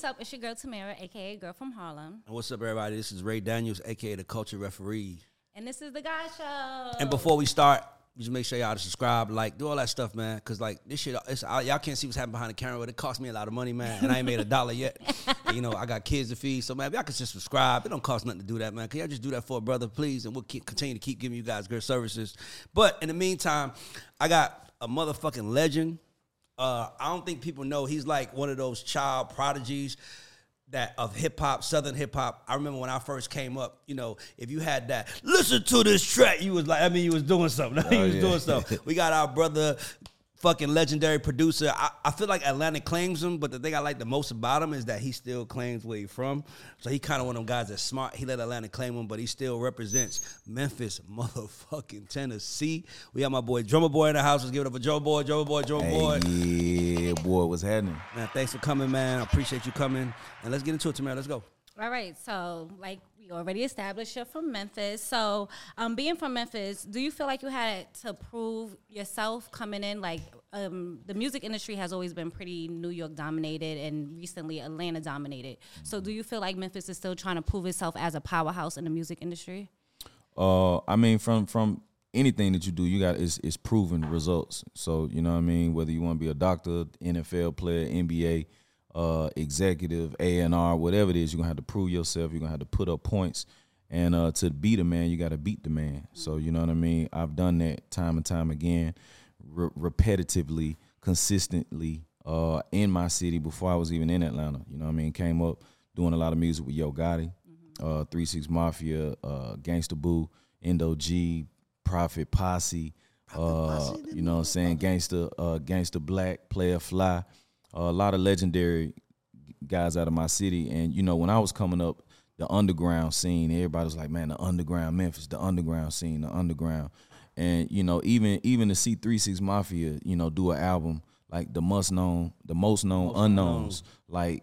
what's up? It's your girl Tamira, aka Girl from Harlem. And what's up, everybody? This is Ray Daniels, aka the Culture Referee. And this is the Guy Show. And before we start, just make sure y'all to subscribe, like, do all that stuff, man. Cause like this shit, y'all can't see what's happening behind the camera, but it cost me a lot of money, man. And I ain't made a dollar yet. And, you know, I got kids to feed, so man, if y'all can just subscribe, it don't cost nothing to do that, man. Can y'all just do that for a brother, please? And we'll keep, continue to keep giving you guys good services. But in the meantime, I got a motherfucking legend. Uh, I don't think people know he's like one of those child prodigies that of hip hop, southern hip hop. I remember when I first came up, you know, if you had that, listen to this track, you was like, I mean, you was doing something. you Oh, was yeah. doing something. We got our brother, fucking legendary producer. I, I feel like Atlanta claims him, but the thing I like the most about him is that he still claims where he's from. So he kind of one of them guys that's smart. He let Atlanta claim him, but he still represents Memphis, motherfucking Tennessee. We have my boy Drumma Boy in the house. Let's give it up for Joe Boy, Joe Boy, Joe Boy. Hey, yeah, boy, what's happening? Man, thanks for coming, man. I appreciate you coming. And let's get into it, Tamira. Let's go. All right, so like we already established, you're from Memphis. So, um, being from Memphis, do you feel like you had to prove yourself coming in? Like, um, the music industry has always been pretty New York dominated, and recently Atlanta dominated. So, do you feel like Memphis is still trying to prove itself as a powerhouse in the music industry? Uh, I mean, from from anything that you do, you got is is proven results. So you know what I mean. Whether you want to be a doctor, NFL player, NBA, uh, executive, A and R, whatever it is, you're gonna have to prove yourself. You're gonna have to put up points, and uh, to beat a man, you got to beat the man. So you know what I mean. I've done that time and time again, re- repetitively, consistently. Uh, in my city before I was even in Atlanta, you know what I mean. Came up doing a lot of music with Yo Gotti, uh, Three Six Mafia, uh, Gangsta Boo, Indo G, Prophet Posse, uh, you know what I'm saying, Gangsta, uh, Gangsta Black, Playa Fly, uh, a lot of legendary guys out of my city. And you know, when I was coming up, the underground scene, everybody was like, man, the underground Memphis, the underground scene, the underground. And you know, even even to see Three Six Mafia, you know, do an album like the most known, the most known unknowns, like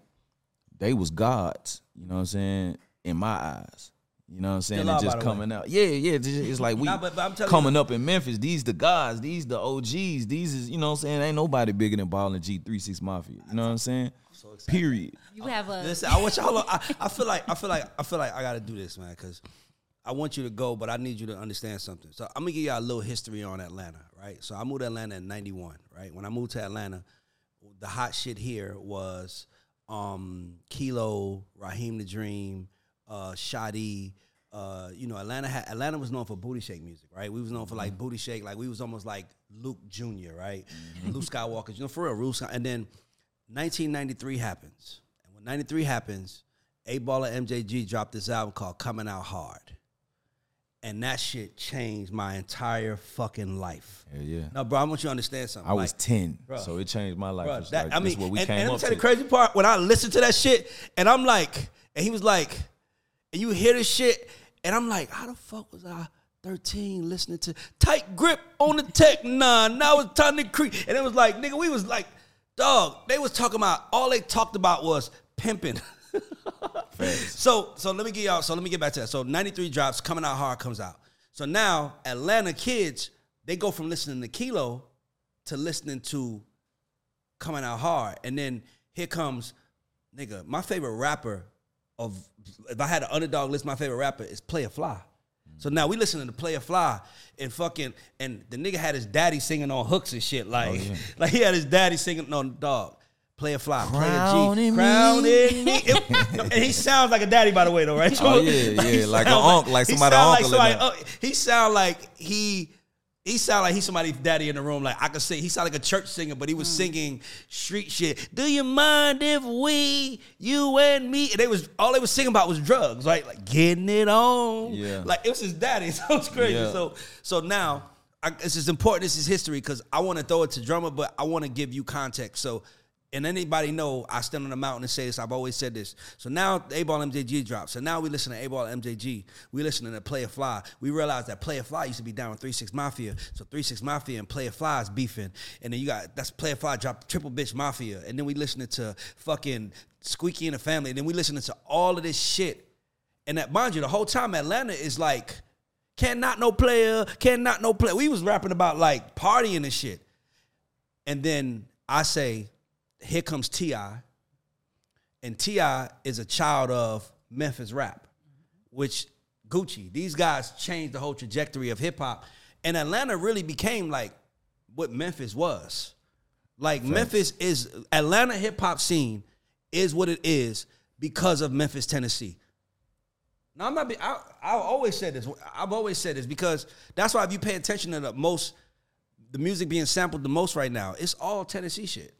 they was gods. You know what I'm saying? In my eyes. You know what I'm saying? Still And just by the way. coming out. Yeah, yeah. It's, just- it's like we Nah, but- but I'm telling coming up in Memphis. These the guys. These the OGs. These is you know what I'm saying. Ain't nobody bigger than Ball and G Three Six Mafia. You know what I'm saying? So Period. You have a Listen, I want y'all. I, I feel like I feel like I feel like I got to do this, man, because I want you to go, but I need you to understand something. So I'm gonna give y'all a little history on Atlanta, right? So I moved to Atlanta in '91, right? When I moved to Atlanta, the hot shit here was um, Kilo, Raheem the Dream, uh, Shy D. Uh, you know, Atlanta had, Atlanta was known for booty shake music, right? We was known for like booty shake, like we was almost like Luke Jr., right? Luke Skywalker, you know, for real, Luke And then 1993 happens, and when 93 happens, 8Ball & MJG dropped this album called Coming Out Hard, and that shit changed my entire fucking life. Yeah, yeah. No, bro, I want you to understand something. I was ten, Bruh. so it changed my life. Bruh, that- like, I mean, what we and, came and up tell to. you the crazy part when I listened to that shit, and I'm like, and he was like, and you hear this shit, and I'm like, how the fuck was I 13 listening to Tight Grip on the Tech Nine? Now it's time to creep, and it was like, nigga, we was like, dog, they was talking about all they talked about was pimping. So so let me get y'all. So let me get back to that. So 93 drops, coming out hard comes out. So now Atlanta kids, they go from listening to Kilo to listening to coming out hard. And then here comes, nigga, my favorite rapper of if I had an underdog list, my favorite rapper is Playa Fly. So now we listening to Playa Fly and fucking and the nigga had his daddy singing on hooks and shit. Like, like he had his daddy singing on dog. Playa Fly, Player G, crown me. me. It- and he sounds like a daddy, by the way, though, right? Oh, yeah, yeah, like a sound unc- like somebody uncle in somebody- there. uh, he sound like he he sound like he's somebody's daddy in the room. Like I could say he sound like a church singer, but he was Mm. singing street shit. Do you mind if we, you and me? And they was all they was singing about was drugs, right? Like getting it on. Yeah. Like it was his daddy. So it's crazy. Yeah. So so now I, this is important. This is history because I want to throw it to Drumma, but I want to give you context. So. And anybody know I stand on the mountain and say this. I've always said this. So now 8Ball MJG drops. So now we listen to 8Ball MJG. We listening to Playa Fly. We realize that Playa Fly used to be down with Three Six Mafia. So Three Six Mafia and Playa Fly is beefing. And then you got that's Playa Fly drop Triple Bitch Mafia. And then we listening to fucking Squeaky and the Family. And then we listening to all of this shit. And that mind you, the whole time Atlanta is like, cannot no player, cannot no player. We was rapping about like partying and shit. And then I say, here comes T.I. and T.I. is a child of Memphis rap, which Gucci. These guys changed the whole trajectory of hip hop, and Atlanta really became like what Memphis was. Like Memphis is Atlanta hip hop scene is what it is because of Memphis, Tennessee. Now I'm not. Be, I I always said this. I've always said this because that's why if you pay attention to the most, the music being sampled the most right now, it's all Tennessee shit.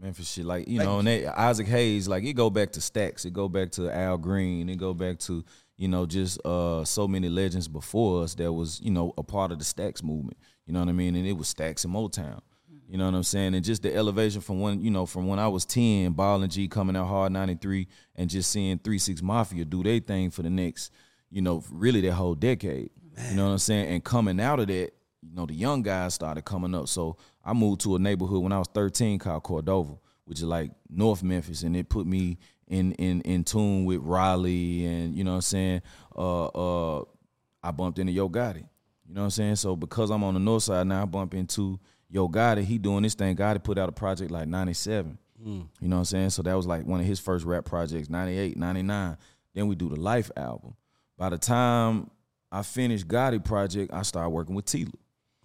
Memphis shit, like you Like- know, and they, Isaac Hayes, like it go back to Stax, it go back to Al Green, it go back to you know just uh so many legends before us that was you know a part of the Stax movement. You know what I mean? And it was Stax and Motown. You know what I'm saying? And just the elevation from when you know from when I was ten, Ball and G coming out hard '93, and just seeing Three Six Mafia do their thing for the next, you know, really that whole decade. You know what I'm saying? And coming out of that, you know, the young guys started coming up. So I moved to a neighborhood when I was 13 called Cordova, which is like North Memphis, and it put me in in in tune with Raleigh, and you know what I'm saying. Uh, uh, I bumped into Yo Gotti. You know what I'm saying? So because I'm on the north side now, I bump into Yo Gotti. He doing this thing. Gotti put out a project like 97. You know what I'm saying? So that was like one of his first rap projects, 98, 99. Then we do the Life album. By the time I finished Gotti project, I started working with Tela.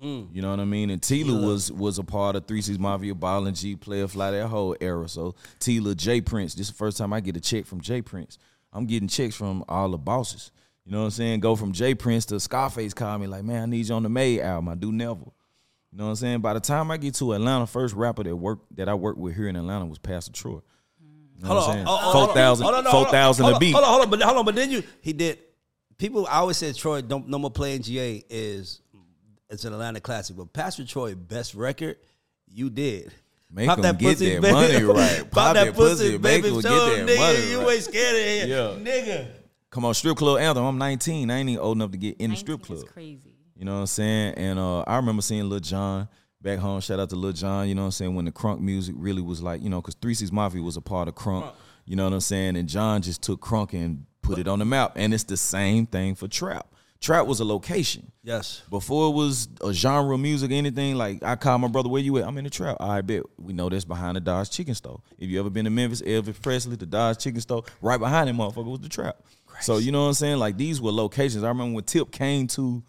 Mm. You know what I mean? And Tela was was a part of Three Six Mafia, Ball and G, Playa Fly, that whole era. So Tela, J Prince, this is the first time I get a check from J Prince. I'm getting checks from all the bosses. You know what I'm saying? Go from J Prince to Scarface call me like, man, I need you on the May album. I do never. You know what I'm saying? By the time I get to Atlanta, first rapper that work that I worked with here in Atlanta was Pastor Troy. You know what I'm saying? Oh, oh, hold on. 4,000 Hold on, hold on. 4,000 Hold a beat. Hold on, hold on, but hold on, but then you he did. People, I always said Troy don't no more playing GA is it's an Atlanta classic, but Pastor Troy best record you did. Make 'em get their money right. Pop, Pop that that pussy, pussy, make baby. 'em Show get them, their nigga, money you right. ain't scared of here, Yeah. nigga. Come on, strip club anthem. I'm 19. I ain't even old enough to get in the strip club. crazy. You know what I'm saying? And uh, I remember seeing Lil Jon back home. Shout out to Lil Jon. You know what I'm saying? When the crunk music really was like, you know, because Three Six Mafia was a part of crunk. You know what I'm saying? And Jon just took crunk and put it on the map. And it's the same thing for trap. Trap was a location. Yes. Before it was a genre of music, anything like I call my brother, where you at? I'm in the trap. I bet we know that's behind the Dodge Chicken Store. If you ever been to Memphis, Elvis Presley, the Dodge Chicken Store, right behind that motherfucker was the trap. So you know what I'm saying? Like these were locations. I remember when Tip came to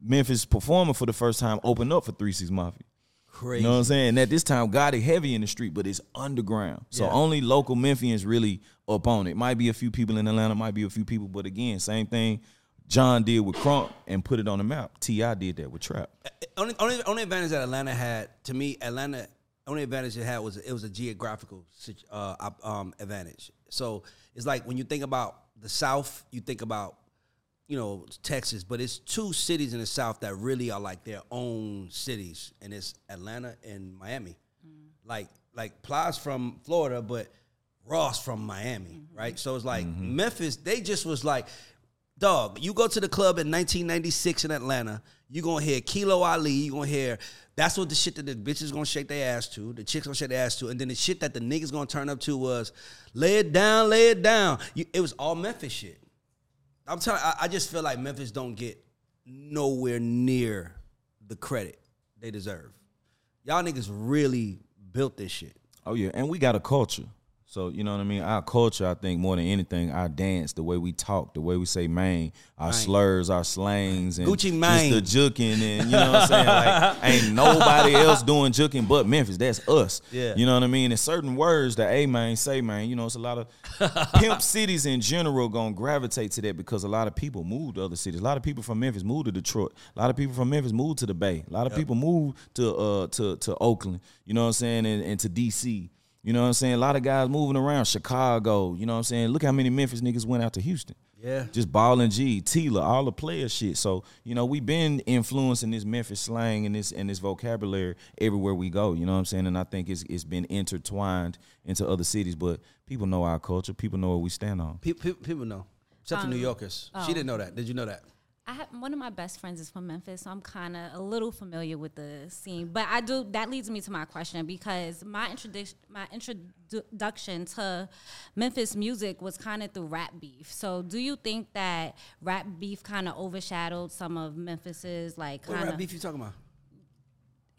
Memphis performing for the first time, opened up for Three Six Mafia. Crazy. You know what I'm saying? And at this time, Gotti heavy in the street, but it's underground. So Yeah. only local Memphians really up on it. Might be a few people in Atlanta, might be a few people, but again, same thing. Jon did with crunk and put it on the map. T.I. did that with Trap. only, only only advantage that Atlanta had to me, Atlanta only advantage it had was it was a geographical uh, um, advantage. So it's like when you think about the South, you think about you know Texas, but it's two cities in the South that really are like their own cities, and it's Atlanta and Miami. Like like Plies from Florida, but Ross from Miami, right? So it's like Memphis. They just was like, dog. You go to the club in 1996 in Atlanta, you gonna hear Kilo Ali. You gonna hear that's what the shit that the bitches gonna shake their ass to. The chicks gonna shake their ass to, and then the shit that the niggas gonna turn up to was lay it down, lay it down. You, it was all Memphis shit. I'm telling. I, I just feel like Memphis don't get nowhere near the credit they deserve. Y'all niggas really built this shit. Oh yeah, and we got a culture. So you know what I mean. Our culture, I think, more than anything, our dance, the way we talk, the way we say "man," our slurs, our slangs, and Gucci just mane. the juking, and you know what I'm saying. Like, ain't nobody else doing juking but Memphis. That's us. Yeah. You know what I mean. And certain words that a man say, man. You know, it's a lot of pimp cities in general gonna gravitate to that because a lot of people move to other cities. A lot of people from Memphis moved to Detroit. A lot of people from Memphis moved to the Bay. A lot of people moved to uh to to Oakland. You know what I'm saying, and, and to DC. You know what I'm saying? A lot of guys moving around Chicago. You know what I'm saying? Look how many Memphis niggas went out to Houston. Yeah. Just Ball and G, Tela, all the player shit. So, you know, we've been influencing this Memphis slang and this and this vocabulary everywhere we go. You know what I'm saying? And I think it's it's been intertwined into other cities. But people know our culture. People know what we stand on. People, people know, except for New um, Yorkers. She oh. didn't know that. Did you know that? I have one of my best friends is from Memphis, so I'm kind of a little familiar with the scene. But I do that leads me to my question because my introduction my introduction to Memphis music was kind of through rap beef. So do you think that rap beef kind of overshadowed some of Memphis's like What kind rap of beef you talking about?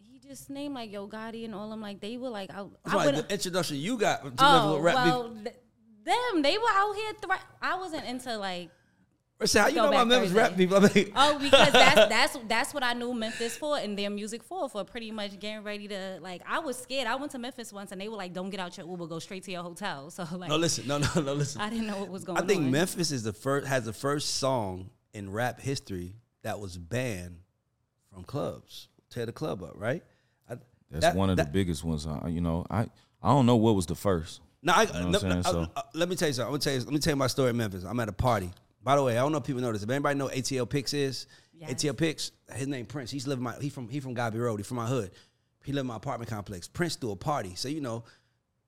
he just name like Yo Gotti and all them. Like they were like, I, That's I would. the introduction you got to Oh rap well, th- them they were out here. I wasn't into like. People. Say, how you know about back Memphis Thursday. rap people? I mean, Oh, because that's that's that's what I knew Memphis for and their music for for pretty much getting ready to like. I was scared. I went to Memphis once and they were like, "Don't get out your Uber, go straight to your hotel." So like, no, listen, no, no, no, listen. I didn't know what was going on. I on. think Memphis is the first has the first song in rap history that was banned from clubs. Tear the club up, right? I, That's that- one of that- the biggest ones. I, you know, I I don't know what was the first. No, I, know no, no, So- uh, uh, let me tell you something. I'm gonna tell you. Let me tell you my story in Memphis. I'm at a party. By the way, I don't know if people know this. If anybody know ATL Pix is Yes. ATL Pix, his name Prince. He's living my. He from he from Gobby Road. He from my hood. He lived in my apartment complex. Prince threw a party. So you know,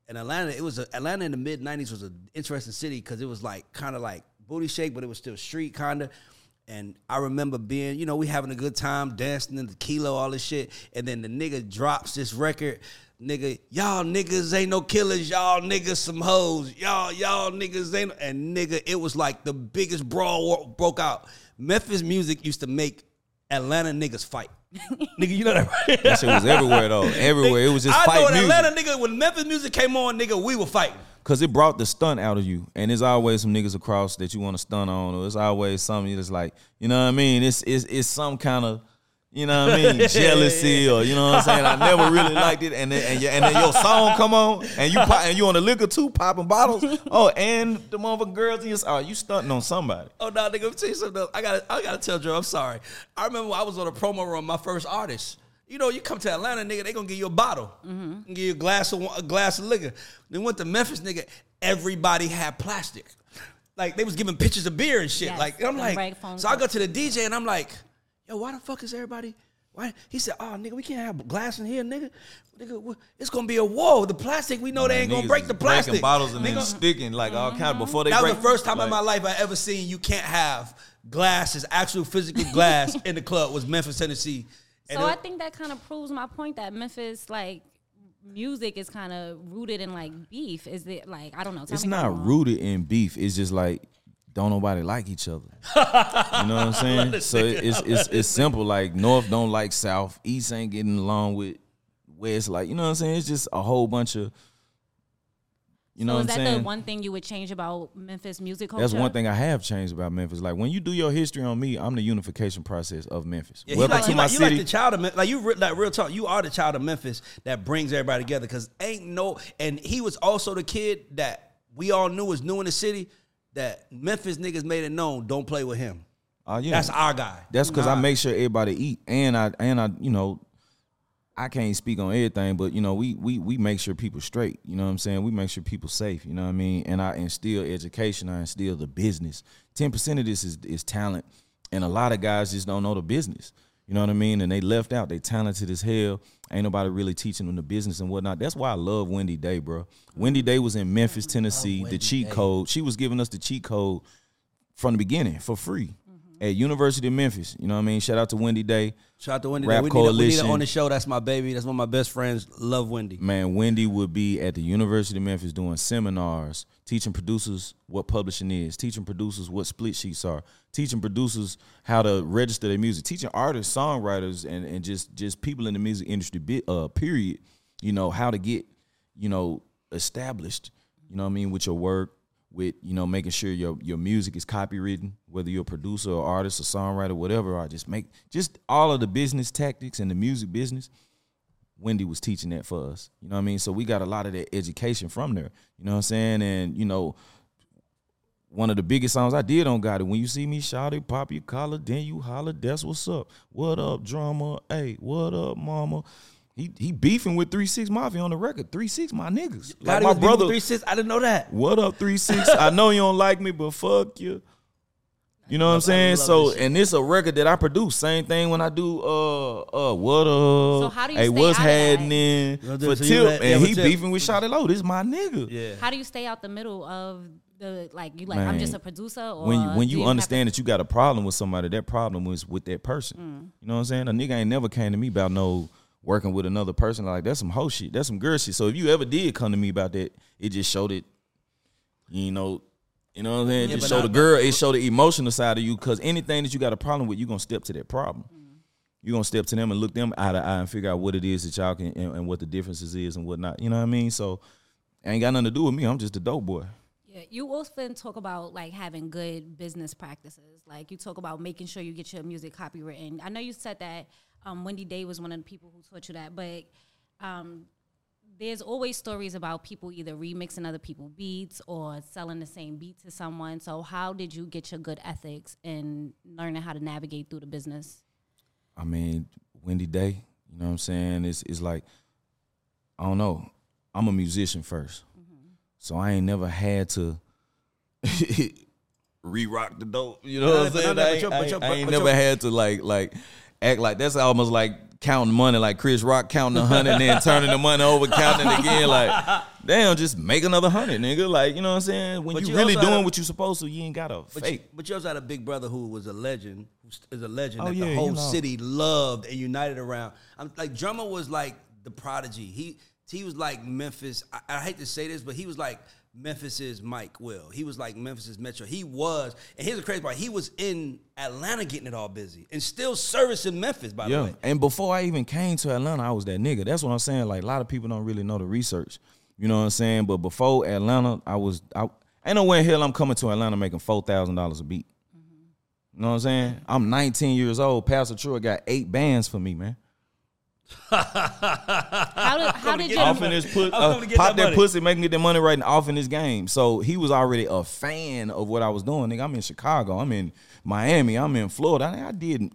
in Atlanta, it was a, Atlanta in the mid '90s was an interesting city because it was like kind of like booty shake, but it was still street kind of. And I remember being, you know, we having a good time dancing in the kilo, all this shit. And then the nigga drops this record. Nigga, y'all niggas ain't no killers. Y'all niggas some hoes. Y'all, y'all niggas ain't. And nigga, it was like the biggest brawl wa- broke out. Memphis music used to make Atlanta niggas fight. nigga, you know that right? That shit was everywhere though. Everywhere. It was just I fight know in music. Atlanta, nigga, when Memphis music came on, nigga, we were fighting. Cause it brought the stunt out of you, and there's always some niggas across that you want to stunt on, or it's always something that's like, you know what I mean? It's it's it's some kind of, you know what I mean, jealousy, or you know what I'm saying? I never really liked it, and then and, your- and then your song come on, and you pop, and you on the liquor too, popping bottles. Oh, and the motherfucking girls in your, oh, you stunting on somebody. Oh no, nigga, let me tell you something. else. I gotta, I gotta tell Joe. I'm sorry. I remember I was on a promo run, my first artist. You know, you come to Atlanta, nigga, they gonna give you a bottle, mm-hmm. and give you a glass of a glass of liquor. Then went to Memphis, nigga. Everybody had plastic. Like they was giving pictures of beer and shit. Yes, like I'm them like, so I go to the DJ and I'm like, yo, why the fuck is everybody? Why? He said, oh nigga, we can't have glass in here, nigga. Nigga, it's gonna be a war. The plastic, we know they ain't gonna break is the breaking plastic. bottles and then Nigga, sticking like all kind of mm-hmm. before they that was the first time like, in my life I ever seen you can't have glasses, actual physical glass in the club was Memphis, Tennessee. And So it- I think that kind of proves my point that Memphis like music is kind of rooted in like beef. Is it like I don't know? It's me if I'm not rooted in beef. It's just like don't nobody like each other. you know what I'm saying? So it- it's it's it's simple. Like North don't like South. East ain't getting along with West. Like you know what I'm saying? It's just a whole bunch of. You know so what is I'm that saying? the one thing you would change about Memphis music culture? That's one thing I have changed about Memphis. Like when you do your history on me, I'm the unification process of Memphis. Yeah, Welcome like, to you my like, you city. like the child of Memphis. Like you, re- like real talk. You are the child of Memphis that brings everybody together. Cause ain't no, and he was also the kid that we all knew was new in the city. That Memphis niggas made it known. Don't play with him. Uh, yeah. That's our guy. That's because I make sure everybody eat, and I and I, you know, I can't speak on everything, but you know, we we we make sure people straight. You know what I'm saying? We make sure people safe. You know what I mean? And I instill education. I instill the business. Ten percent of this is is talent, and a lot of guys just don't know the business. You know what I mean? And they left out. They talented as hell. Ain't nobody really teaching them the business and whatnot. That's why I love Wendy Day, bro. Wendy Day was in Memphis, Tennessee. The cheat code. She was giving us the cheat code from the beginning for free mm-hmm. at University of Memphis. You know what I mean? Shout out to Wendy Day. Shout out to Wendy. Rap we, her, we need her Coalition. on the show. That's my baby. That's one of my best friends. Love Wendy. Man, Wendy would be at the University of Memphis doing seminars, teaching producers what publishing is, teaching producers what split sheets are, teaching producers how to register their music, teaching artists, songwriters, and, and just just people in the music industry, uh, period, you know, how to get, you know, established, you know I mean, with your work, with, you know, making sure your your music is copywritten, whether you're a producer or artist or songwriter, whatever, or just make just all of the business tactics and the music business. Wendy was teaching that for us. You know what I mean? So we got a lot of that education from there. You know what I'm saying? And you know, one of the biggest songs I did on Gotti. When you see me shout it, pop your collar, then you holler, that's what's up. What up, drama? Hey, what up, mama? He he beefing with Three Six Mafia on the record. Three Six, my niggas. Like my was beefing with brother. Three Six. I didn't know that. What up, three six? I know you don't like me, but fuck you. You know what I'm saying? So, and it's a record that I produce. Same thing when I do uh uh what up? So how do you hey, stay what's out of that? happening for so you Tip? let- yeah, and for he Tip. beefing with Shawty Lo. This is my nigga. Yeah. How do you stay out the middle of the like you like I'm Man, just a producer or when you, when do you have understand that you got a problem with somebody, that problem was with that person. Mm. You know what I'm saying? A nigga ain't never came to me about no working with another person. Like that's some hoe shit. That's some girl shit. So if you ever did come to me about that, it just showed it. You know, you know what I'm saying? Yeah, just show the girl. It show the emotional side of you. Cause anything that you got a problem with, you're gonna step to that problem. You're gonna step to them and look them eye to eye and figure out what it is that y'all can and, and what the differences is and whatnot. You know what I mean? So ain't got nothing to do with me. I'm just a dope boy. Yeah, you often talk about like having good business practices. Like you talk about making sure you get your music copywritten. I know you said that um, Wendy Day was one of the people who taught you that, but um, there's always stories about people either remixing other people's beats or selling the same beat to someone. So how did you get your good ethics and learning how to navigate through the business? I mean, Wendy Day, you know what I'm saying? It's it's like I don't know. I'm a musician 1st mm-hmm. So I ain't never had to re-rock the dope. You know No, what I'm saying? I ain't, your- I but ain't- your- I ain't but never had to like like act like that's almost like counting money like Chris Rock counting a hundred and then turning the money over, counting it again. Like, damn, just make another hundred, nigga. Like, you know what I'm saying? When But you, you really doing had- what you supposed to, you ain't gotta But fake. you, but you also had a big brother who was a legend, who st- is a legend Oh, that yeah, the you whole know. city loved and united around. I'm like Drumma was like the prodigy. He he was like Memphis. I, I hate to say this, but he was like Memphis's Mike Will. He was like Memphis's Metro. He was, and here's the crazy part. He was in Atlanta getting it all busy and still servicing Memphis. By the way, and before I even came to Atlanta, I was that nigga. That's what I'm saying. Like a lot of people don't really know the research. You know what I'm saying? But before Atlanta, I was I ain't no way in hell I'm coming to Atlanta making four thousand dollars a beat. You know what I'm saying? I'm 19 years old. Pastor Troy got eight bands for me, man. How did, how did get your Off in his put, I'm uh, coming to get pop that that money. pussy, making get that money right off in his game. So he was already a fan of what I was doing. Nigga, I'm in Chicago. I'm in Miami. I'm in Florida. I, I did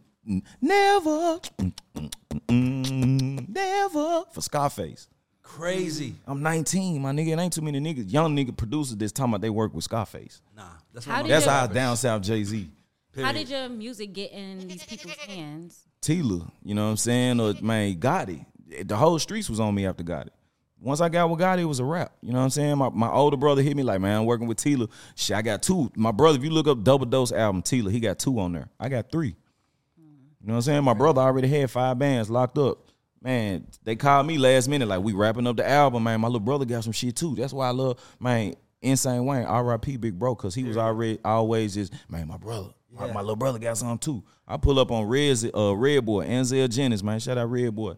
never, mm, mm, mm, never for Scarface. crazy. I'm 19, my nigga. It ain't too many niggas, young nigga producers that's talking about they work with Scarface. Nah, that's How That's you- how down south Jay Z. how did your music get in these people's hands? Tela, you know what I'm saying? Or man, Gotti. The whole streets was on me after Gotti. Once I got with Gotti, it was a wrap. You know what I'm saying? My, my older brother hit me like, man, I'm working with Tela. Shit, I got two. My brother, if you look up Double Dose album, Tela, he got two on there. I got three. You know what I'm saying? My brother already had five bands locked up. Man, they called me last minute, like, we wrapping up the album, man. My little brother got some shit too. That's why I love, man, Insane Wayne, RIP Big Bro, because he was already always just, man, my brother. My, my little brother got something too. I pull up on Red, uh, Red Boy, Anzel Jennings, man. Shout out Red Boy.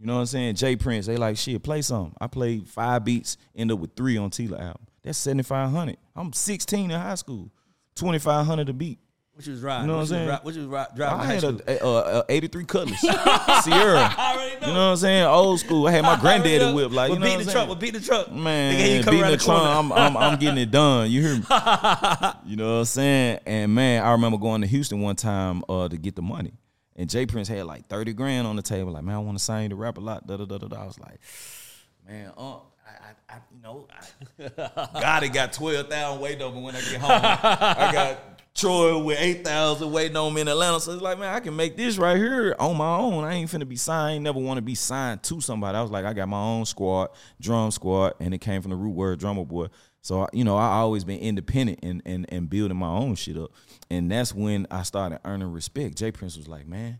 You know what I'm saying? J Prince, they like, shit, play something. I played five beats, end up with three on Tela album. That's 7,500. I'm 16 in high school. 2,500 a beat. You was riding? You know what I'm saying? ri- was ri- driving? I had school? a, a, a 83 Cutlass, Sierra. You know what I'm saying? Old school. I had my granddaddy whip. Like, you We'll know beat what the I'm truck. saying? We'll beat the truck. Man, Nigga, he come beating the the trunk. I'm, I'm, I'm getting it done. You hear me? you know what I'm saying? And man, I remember going to Houston one time uh, to get the money. And J Prince had like 30 grand on the table. Like, man, I want to sign you to rap a lot. Da, da, da, da, da. I was like, man, uh, I, I, I you know, I, God, it got 12,000 waiting on me when I get home. I got Troy with 8,000 waiting on me in Atlanta. So it's like, man, I can make this right here on my own. I ain't finna be signed. Never want to be signed to somebody. I was like, I got my own squad, drum squad, and it came from the root word Drumma Boy. So, you know, I always been independent and, and, and building my own shit up. And that's when I started earning respect. J Prince was like, man,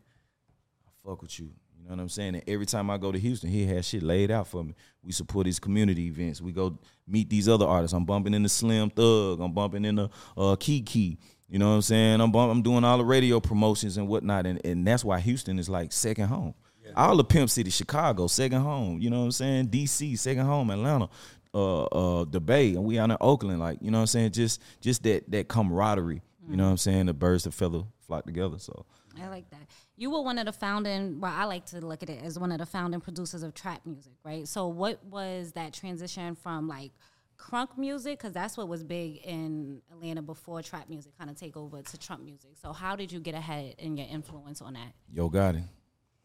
I fuck with you. You know what I'm saying? And every time I go to Houston, he has shit laid out for me. We support his community events. We go meet these other artists. I'm bumping in the Slim Thug. I'm bumping in the uh, Kiki. You know what I'm saying? I'm bump, I'm doing all the radio promotions and whatnot, and, and that's why Houston is like second home. All the Pimp City, Chicago, second home. You know what I'm saying? DC, second home. Atlanta, uh, uh, the Bay, and we out in Oakland. Like you know what I'm saying? Just just that that camaraderie. You know what I'm saying? The birds of feather flock together. So I like that. You were one of the founding, well, I like to look at it as one of the founding producers of trap music, right? So, what was that transition from like crunk music? Because that's what was big in Atlanta before trap music kind of take over to trap music. So, how did you get ahead in your influence on that? Yo Gotti.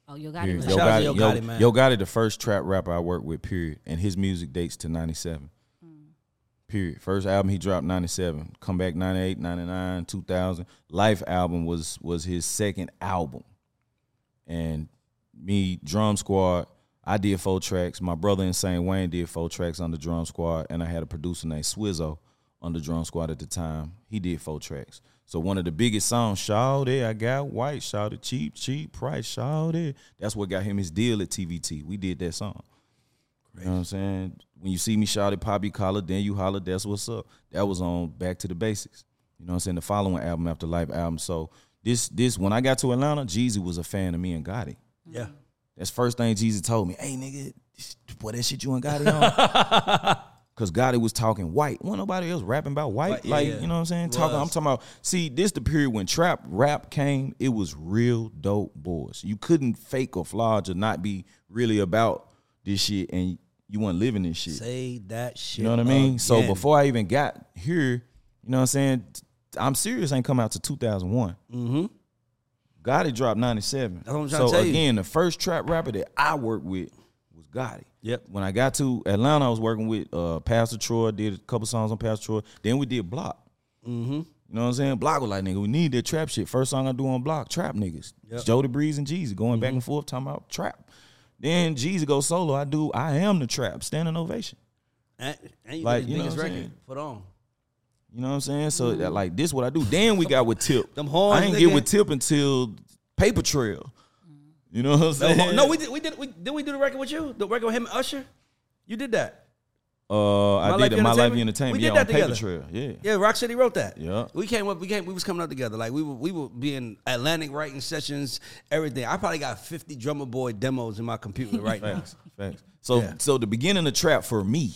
Oh, you got Period. it. Yo Shout out to Gotti, Yo Yo, Gotti, man. Yo Gotti, the first trap rapper I worked with, period. And his music dates to 97. Mm. Period. First album he dropped 97. Come back 98, 99, 2000. Life album was was his second album. And me, Drum Squad, I did four tracks. My brother Insane Wayne did four tracks on the Drum Squad. And I had a producer named Swizzo on the Drum Squad at the time. He did four tracks. So one of the biggest songs, Shout It, I got white, shout it, cheap, cheap price, shout it. That's what got him his deal at TVT. We did that song. You know what I'm saying? When you see me shout it, Poppy collar, then you holler, that's what's up. That was on Back to the Basics. You know what I'm saying? The following album after Life album. So this this when I got to Atlanta, Jeezy was a fan of me and Gotti. Yeah. That's first thing Jeezy told me. Hey nigga, boy, that shit you and Gotti on. Cause Gotti was talking white. Wasn't nobody else rapping about white. Yeah, like, yeah. you know what I'm saying? Talking, I'm talking about see, this the period when trap rap came, it was real dope boys. You couldn't fake or flodge or not be really about this shit and you weren't living this shit. Say that shit. You know what I mean? So before I even got here, you know what I'm saying? I'm serious ain't come out to 2001. Mhm. Gotti dropped 97. That's what I'm trying so to tell you. again, the first trap rapper that I worked with Gotti. Yep. When I got to Atlanta, I was working with uh, Pastor Troy, did a couple songs on Pastor Troy. Then we did Block. Mm-hmm. You know what I'm saying? Block was like, nigga, we need that trap shit. First song I do on Block, trap niggas. Yep. Mm-hmm. Jody Breeze and Jeezy going back and forth talking about trap. Then Jeezy goes solo. I do I am the trap, standing ovation. And, and you Like, you know what I'm record saying? put on. You know what I'm saying? So that, like this what I do. Then we got with Tip. Them horns, I ain't get with Tip until Paper Trail. You know what I'm No, saying? no, we did. We did. We did. We do the record with you. The record with him and Usher. You did that. Uh, I My did Life it. My Life Entertainment? We yeah, did that on Paper together. Trail. Yeah. Yeah, Rock City wrote that. Yeah. We came up. We came. We was coming up together. Like we were. We were being Atlantic writing sessions. Everything. I probably got fifty Drumma Boy demos in my computer right now. Facts. Facts. So Yeah. so the beginning of trap for me,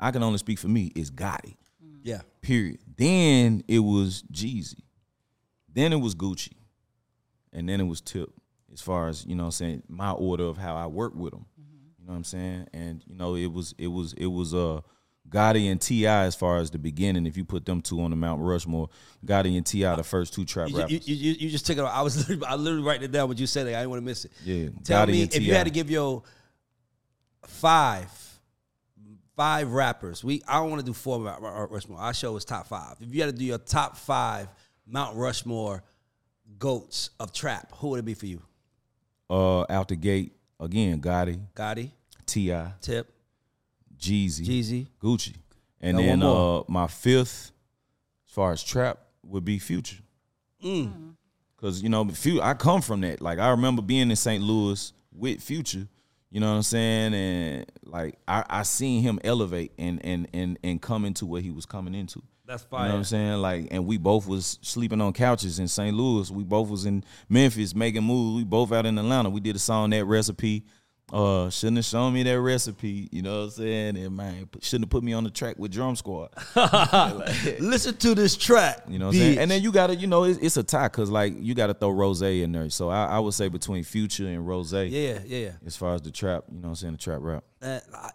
I can only speak for me, is Gotti. Yeah. Period. Then it was Jeezy. Then it was Gucci. And then it was Tip. As far as, you know I'm saying, my order of how I work with them. You know what I'm saying? And you know, it was it was it was uh Gotti and T.I. as far as the beginning. If you put them two on the Mount Rushmore, Gotti and T.I. the first two trap You, rappers. you, you, you just took it. I was literally, I literally writing it down. What you said. Like, I didn't want to miss it. Yeah, Tell Gotti me and if you had to give your five, five rappers. We I don't want to do four Mount Rushmore. Our show is top five. If you had to do your top five Mount Rushmore goats of trap, who would it be for you? Uh out the gate, again, Gotti, Gotti, T.I., Tip, Jeezy, Jeezy. Gucci. And Got then uh my fifth, as far as trap, would be Future. Mm. Cause you know, I come from that. Like I remember being in St. Louis with Future. You know what I'm saying? And like I, I seen him elevate and and and and come into what he was coming into. That's fine. You know what I'm saying? Like, and we both was sleeping on couches in St. Louis. We both was in Memphis making moves. We both out in Atlanta. We did a song that recipe. Uh, shouldn't have shown me that recipe. You know what I'm saying? And man, shouldn't have put me on the track with Drum Squad. Listen to this track. You know what I'm saying? And then you gotta, you know, it's, it's a tie because like you gotta throw Ross in there. So I, I would say between Future and Ross, yeah, yeah, as far as the trap, you know what I'm saying, the trap rap. Uh, I,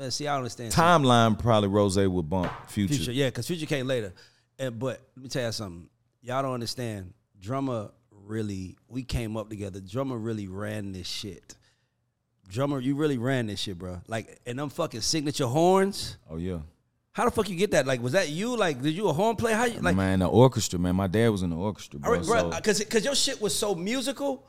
man, see, I understand. Timeline probably Ross would bump Future. Future, yeah, because Future came later. And but let me tell you something. Y'all don't understand. Drumma really, we came up together. Drumma really ran this shit. Drumma, you really ran this shit, bro. Like, and them fucking signature horns. Oh yeah. How the fuck you get that? Like, was that you? Like, did you a horn player? How you like? man, the orchestra, man. My dad was in the orchestra, all bro. right, bro, so- uh, because because your shit was so musical,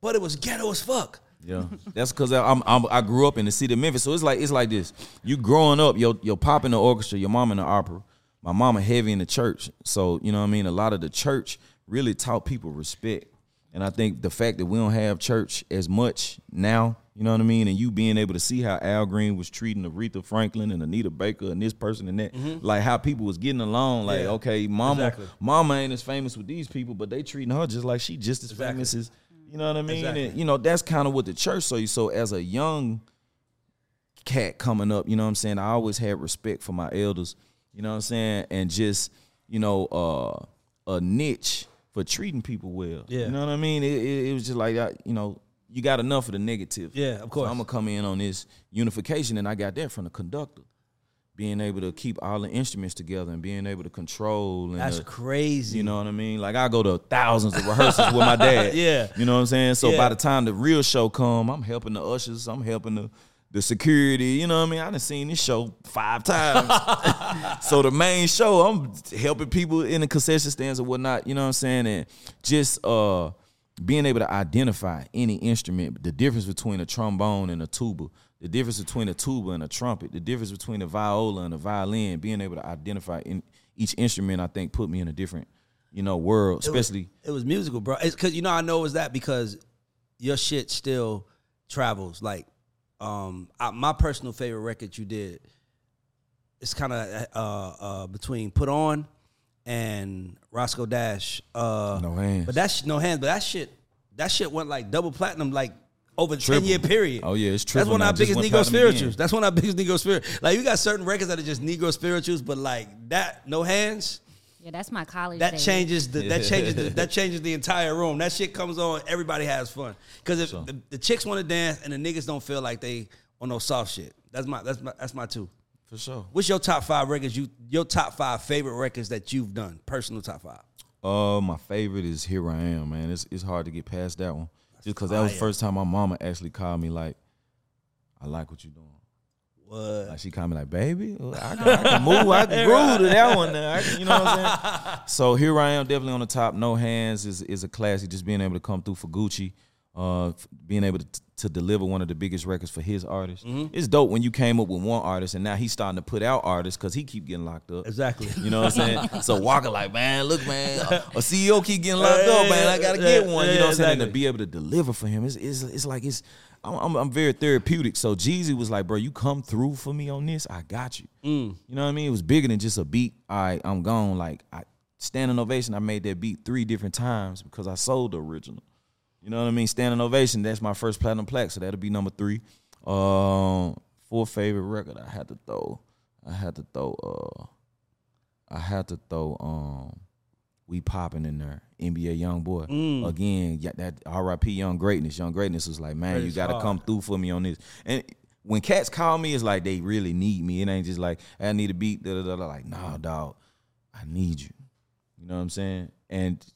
but it was ghetto as fuck. Yeah, that's because I'm, I'm I grew up in the city of Memphis, so it's like it's like this. You growing up, your your pop in the orchestra, your mom in the opera, my mama heavy in the church. So you know what I mean. A lot of the church really taught people respect, and I think the fact that we don't have church as much now, you know what I mean, and you being able to see how Al Green was treating Aretha Franklin and Anita Baker and this person and that, like how people was getting along. Like Mm-hmm. Yeah. okay, mama, Exactly. mama ain't as famous with these people, but they treating her just like she just as Exactly. famous as. You know what I mean? Exactly. And, you know, that's kind of what the church saw you. So as a young cat coming up, you know what I'm saying? I always had respect for my elders, you know what I'm saying? And just, you know, uh, a niche for treating people well. Yeah. You know what I mean? It, it, it was just like, I, you know, you got enough of the negative. Yeah, of course. So I'm going to come in on this unification, and I got that from the conductor. Being able to keep all the instruments together and being able to control and That's uh, crazy. you know what I mean? Like I go to thousands of rehearsals with my dad. Yeah. You know what I'm saying? So Yeah. by the time the real show come, I'm helping the ushers, I'm helping the the security, you know what I mean? I done seen this show five times. so the main show, I'm helping people in the concession stands or whatnot, you know what I'm saying? And just uh being able to identify any instrument, the difference between a trombone and a tuba, the difference between a tuba and a trumpet, the difference between a viola and a violin, being able to identify in each instrument, I think put me in a different, you know, world, It was- especially it was musical, bro. It's because you know I know it was that because your shit still travels. Like, um, I, my personal favorite record you did. It's kind of uh, uh, between "Put On" and Roscoe Dash. Uh, No Hands. But that's no hands. But that shit, that shit went like double platinum, like over a ten year period. Oh, yeah, it's true. That's one of our biggest Negro platinum again. spirituals. That's one of our biggest Negro spirituals. Like you got certain records that are just Negro spirituals, but like that, no hands. Yeah, that's my college. That days. changes the that changes the, that changes the entire room. That shit comes on, everybody has fun. Because if the, the chicks want to dance and the niggas don't feel like they on no soft shit. That's my that's my that's my two. For sure. What's your top five records? You your top five favorite records that you've done? Personal top five. Uh, my favorite is Here I Am, man. It's it's hard to get past that one. Just because that was the first time my mama actually called me like, I like what you're doing. What? Like she called me like, baby, I can, I can move, I can groove to that one now. I can- you know what I'm saying? So here I am, definitely on the top. No hands is is a classic. Just being able to come through for Gucci, uh, being able to, to deliver one of the biggest records for his artist. It's dope when you came up with one artist and now he's starting to put out artists because he keep getting locked up. Exactly. You know what I'm saying? so Waka like, man, look, man, a CEO keep getting locked up, man. I gotta get one. You know what I'm saying? And to be able to deliver for him, it's it's, it's like it's. I'm, I'm, very therapeutic. So Jeezy was like, bro, you come through for me on this, I got you. You know what I mean? It was bigger than just a beat. All right, I'm gone. Like I standing ovation. I made that beat three different times because I sold the original. You know what I mean? Standing ovation. That's my first platinum plaque, so that'll be number three. Um, fourth favorite record I had to throw. I had to throw. Uh, I had to throw. Um, we popping in there. NBA young boy again. Yeah, that R.I.P. Young Greatness. Young Greatness was like, man, you got to come through for me on this. And when cats call me, it's like they really need me. It ain't just like I need a beat. Da, da, da. Like, nah, dog, I need you. You know what I'm saying? And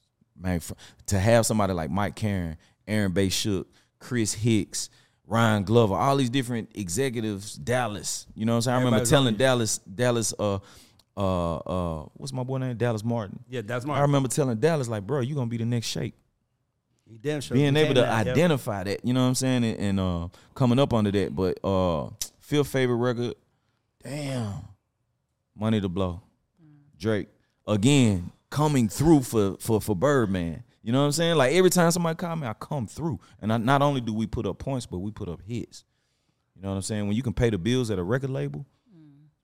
man, fr- to have somebody like Mike Caren, Aaron Bay-Schuck, Chris Hicks, Ryan Glover, all these different executives, Dallas. You know what I'm saying? I remember Everybody's telling. Dallas, Dallas, uh, uh, uh, what's my boy name? Dallas Martin. Yeah, that's I remember telling Dallas, like, bro, you gonna be the next Shake. You damn sure Being able can to now, yeah. identify that, you know what I'm saying, and, and uh, coming up under that. But uh, fifth favorite record, damn, Money to Blow, Drake again coming through for for for Birdman. You know what I'm saying? Like every time somebody call me, I come through, and I, not only do we put up points, but we put up hits. You know what I'm saying? When you can pay the bills at a record label,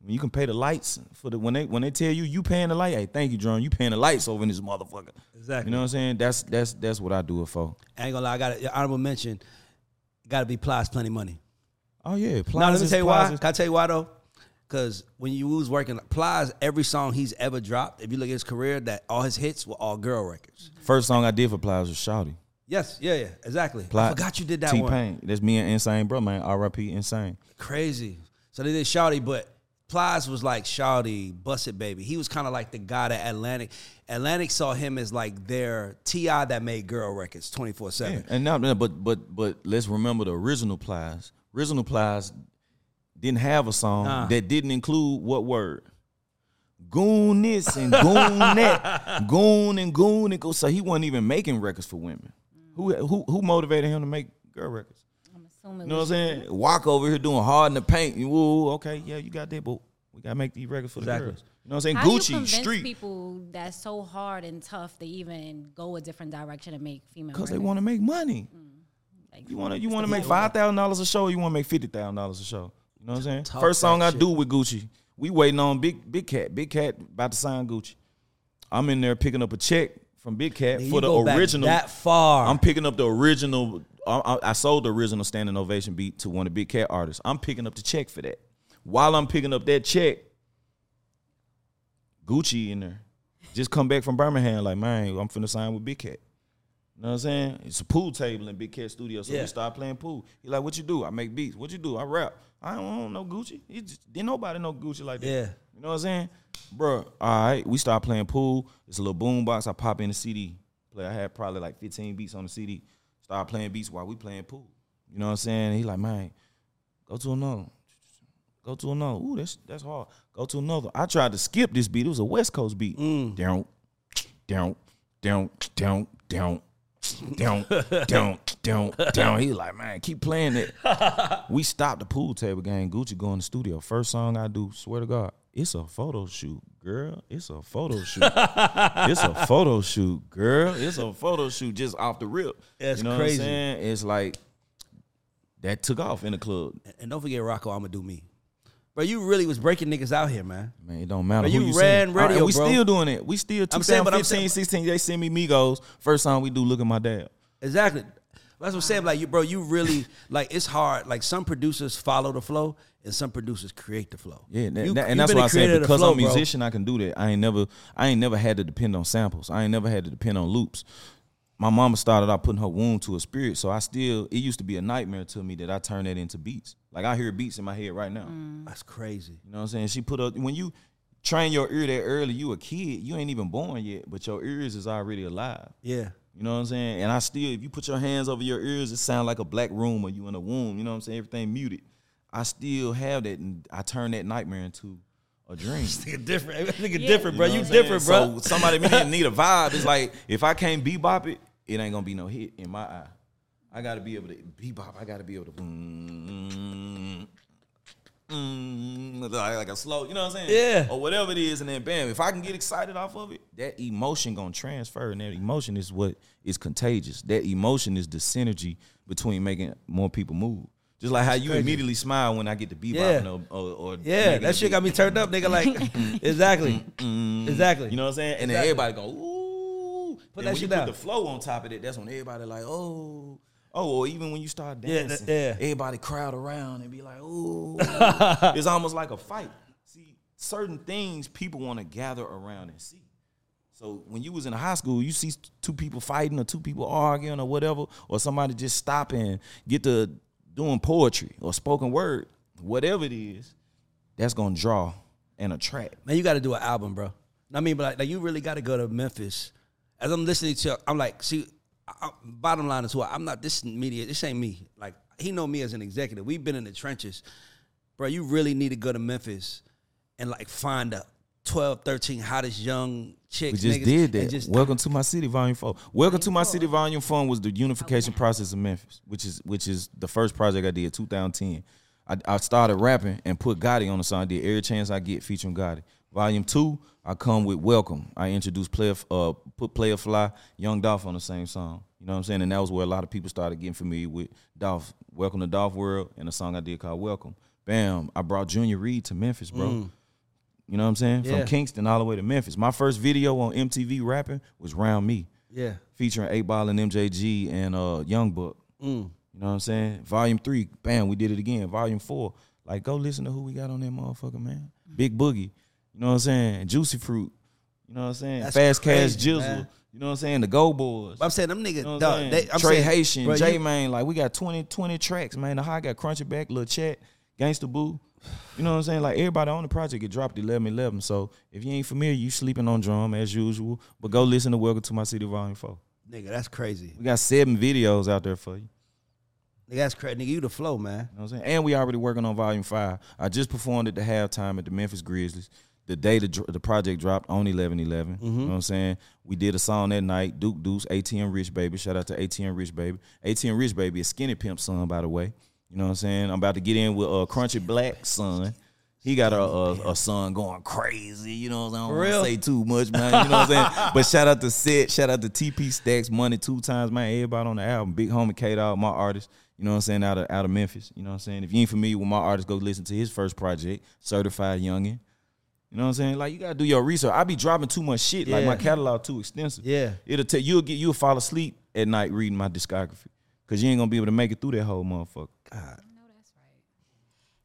when you can pay the lights for the when they when they tell you you paying the light, hey, thank you, John, you paying the lights over in this motherfucker. Exactly. You know what I'm saying? That's that's that's what I do it for. I ain't gonna lie. I got honorable mention. Got to be Plies, plenty money. Oh yeah, Plies. Now let me tell you why. Can I tell you why though? Because when you was working, Plies, every song he's ever dropped, if you look at his career, that all his hits were all girl records. Mm-hmm. First song I did for Plies was Shawty. Yes, yeah, yeah, exactly. I forgot you did that T one. Pain. That's me and Insane Bro, man. R.I.P. Insane. Crazy. So they did Shawty, but Plies was like Shawty, Bust It Baby. He was kind of like the guy that Atlantic. Atlantic saw him as like their T.I. that made girl records 24 7. And now, but but but let's remember the original Plies. Original Plies didn't have a song Nah. that didn't include what word? Goon this and goon that, goon and goon and go. So he wasn't even making records for women. Who who who motivated him to make girl records? I'm assuming. You know what I'm saying? Walk over here doing hard in the paint. You, Woo, okay, yeah, you got that, but we gotta make these records for the Exactly. girls. You know what I'm saying? How do you Gucci convince Street people that's so hard and tough to even go a different direction and make female? because they want to make money. Mm. Like, You want to you want to make five thousand dollars a show. Or you want to make fifty thousand dollars a show. You know what I'm saying? Talk First song I shit. do with Gucci. We waiting on Big Big Cat. Big Cat about to sign Gucci. I'm in there picking up a check from Big Cat for the original. that far. I'm picking up the original. I, I- I sold the original standing ovation beat to one of Big Cat artists. I'm picking up the check for that. While I'm picking up that check, Gucci in there. Just come back from Birmingham, like man, I'm finna sign with Big Cat. You know what I'm saying? It's a pool table in Big Cat Studio, so Yeah. we start playing pool. He like, what you do? I make beats. What you do? I rap. I don't, know Gucci. He just, didn't nobody know Gucci like that. Yeah. You know what I'm saying? Bro, all right, we start playing pool. It's a little boom box. I pop in the CD. Play. I had probably like 15 beats on the CD. Start playing beats while we playing pool. You know what I'm saying? He like, man, go to another. Go to another. Ooh, that's that's hard. Go to another. I tried to skip this beat. It was a West Coast beat. Mm. Down, down, down, down, down. Down, down, down, down. He like, man, keep playing it. We stopped the pool table game. Gucci go in the studio. First song I do, swear to God, it's a photo shoot, girl. It's a photo shoot. it's a photo shoot, girl. It's a photo shoot just off the rip. That's you know crazy. what I'm saying? It's like that took off in the club. and don't forget Rocco, I'm gonna do me. Bro, you really was breaking niggas out here, man. Man, it don't matter. But who you you ran sing. radio, and we bro. still doing it. We still I'm saying, but I'm 2015, saying- 16, they send me Migos. First time we do Look at My Dab. Exactly. That's what I'm saying. Like you, bro, you really like it's hard. Like some producers follow the flow, and some producers create the flow. Yeah, that- You- that- and that's been why a I said creator of the because flow, I'm a bro. musician, I can do that. I ain't never, I ain't never had to depend on samples. I ain't never had to depend on loops. My mama started out putting her womb to a spirit, so I still. It used to be a nightmare to me that I turn that into beats. Like I hear beats in my head right now. Mm. That's crazy. You know what I'm saying? She put up when you train your ear that early. You a kid, you ain't even born yet, but your ears is already alive. Yeah. You know what I'm saying? And I still, if you put your hands over your ears, it sound like a black room or you in a womb. You know what I'm saying? Everything muted. I still have that, and I turn that nightmare into a dream. Nigga different. Nigga Yeah. different, bro. know You, what I'm saying? different, bro. So somebody may need a vibe. It's like if I can't bebop it, it ain't gonna be no hit in my eye. I gotta be able to bebop. I gotta be able to mm, mm, like like a slow, you know what I'm saying? Yeah. Or whatever it is, and then bam, if I can get excited off of it, that emotion gonna transfer, and that emotion is what is contagious. That emotion is the synergy between making more people move. Just like how you immediately smile when I get to bebop Yeah. or, or, or yeah, that shit got me turned up, nigga. Like, exactly, exactly. You know what I'm saying? And then everybody go, ooh. Put Then that when shit you down. put the flow on top of it, that's when everybody like, oh. Oh, or even when you start Yeah, dancing, that- yeah. everybody crowd around and be like, ooh. it's almost like a fight. See, certain things people want to gather around and see. So when you was in high school, you see two people fighting or two people arguing or whatever, or somebody just stop and get to doing poetry or spoken word, whatever it is, that's gonna draw and attract. Man, you got to do an album, bro. I mean, but like, like you really got to go to Memphis. As I'm listening to, I'm like, see, I, I- bottom line is who I- I'm not. This media, this ain't me. Like he know me as an executive. We've been in the trenches, bro. You really need to go to Memphis and like find a 12, 13 hottest young chicks. We just did that. Just, Welcome to my city, Volume Four. Welcome to my city, Volume Four was the unification process of Memphis, which is which is the first project I did, 2010. I, I started rapping and put Gotti on the song. I did every chance I get featuring Gotti. Volume Two, I come with Welcome. I introduced Playa, uh, put Playa Fly, Young Dolph on the same song. You know what I'm saying? And that was where a lot of people started getting familiar with Dolph. Welcome to Dolph World, and a song I did called Welcome. Bam! I brought Junior Reid to Memphis, bro. You know what I'm saying? Yeah. From Kingston all the way to Memphis. My first video on MTV rapping was Round Me, yeah. featuring 8Ball and MJG and uh, Young Buck. Mm. You know what I'm saying? Volume three, bam, we did it again. Volume four, like go listen to who we got on that motherfucker, man. Big Boogie, you know what I'm saying? Juicy Fruit, you know what I'm saying? That's Fast Cash Jizzle, man. you know what I'm saying? The Go Boys. I'm saying them niggas, You know what dog, I'm they? I'm Trey saying, Haitian, bro, J Man, like we got 20, 20 tracks, man. The high got Crunchy Black, Lil Chat, Gangsta Boo. You know what I'm saying? Like everybody on the project get dropped 11 11. So if you ain't familiar, you sleeping on drum as usual. But go listen to Welcome to My City Volume 4. Nigga, that's crazy. We got seven videos out there for you. Nigga, that's crazy. Nigga, you the flow, man. You know what I'm saying? And we already working on volume five. I just performed at the halftime at the Memphis Grizzlies. The day the, the project dropped on 11 11. You know what I'm saying? We did a song that night, Duke Deuce, ATM Rich Baby. Shout out to ATM Rich Baby. ATM Rich Baby is Skinny Pimp son, by the way. You know what I'm saying? I'm about to get in with uh, Crunchy Black son. He got a, a, a son going crazy. You know what I'm saying? I don't real? want to say too much, man. You know what I'm saying? But shout out to Set. Shout out to TP Stacks, Money two times, man. Everybody on the album. Big homie K Dog, my artist. You know what I'm saying? Out of out of Memphis. You know what I'm saying? If you ain't familiar with my artist, go listen to his first project, Certified Youngin. You know what I'm saying? Like you gotta do your research. I be dropping too much shit. Like my catalog too extensive. Yeah. It'll take you'll get you'll fall asleep at night reading my discography. Cause you ain't gonna be able to make it through that whole motherfucker. God. No, that's right.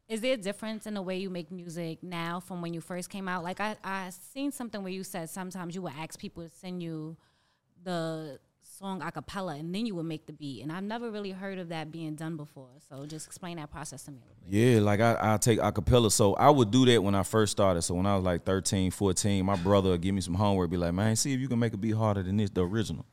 Is there a difference in the way you make music now from when you first came out? Like I, I seen something where you said sometimes you would ask people to send you the song a cappella and then you would make the beat. And I've never really heard of that being done before. So just explain that process to me a. Yeah, like I, I take acapella. So I would do that when I first started. So when I was like 13, 14, my brother would give me some homework, be like, man, see if you can make a beat harder than this, the original.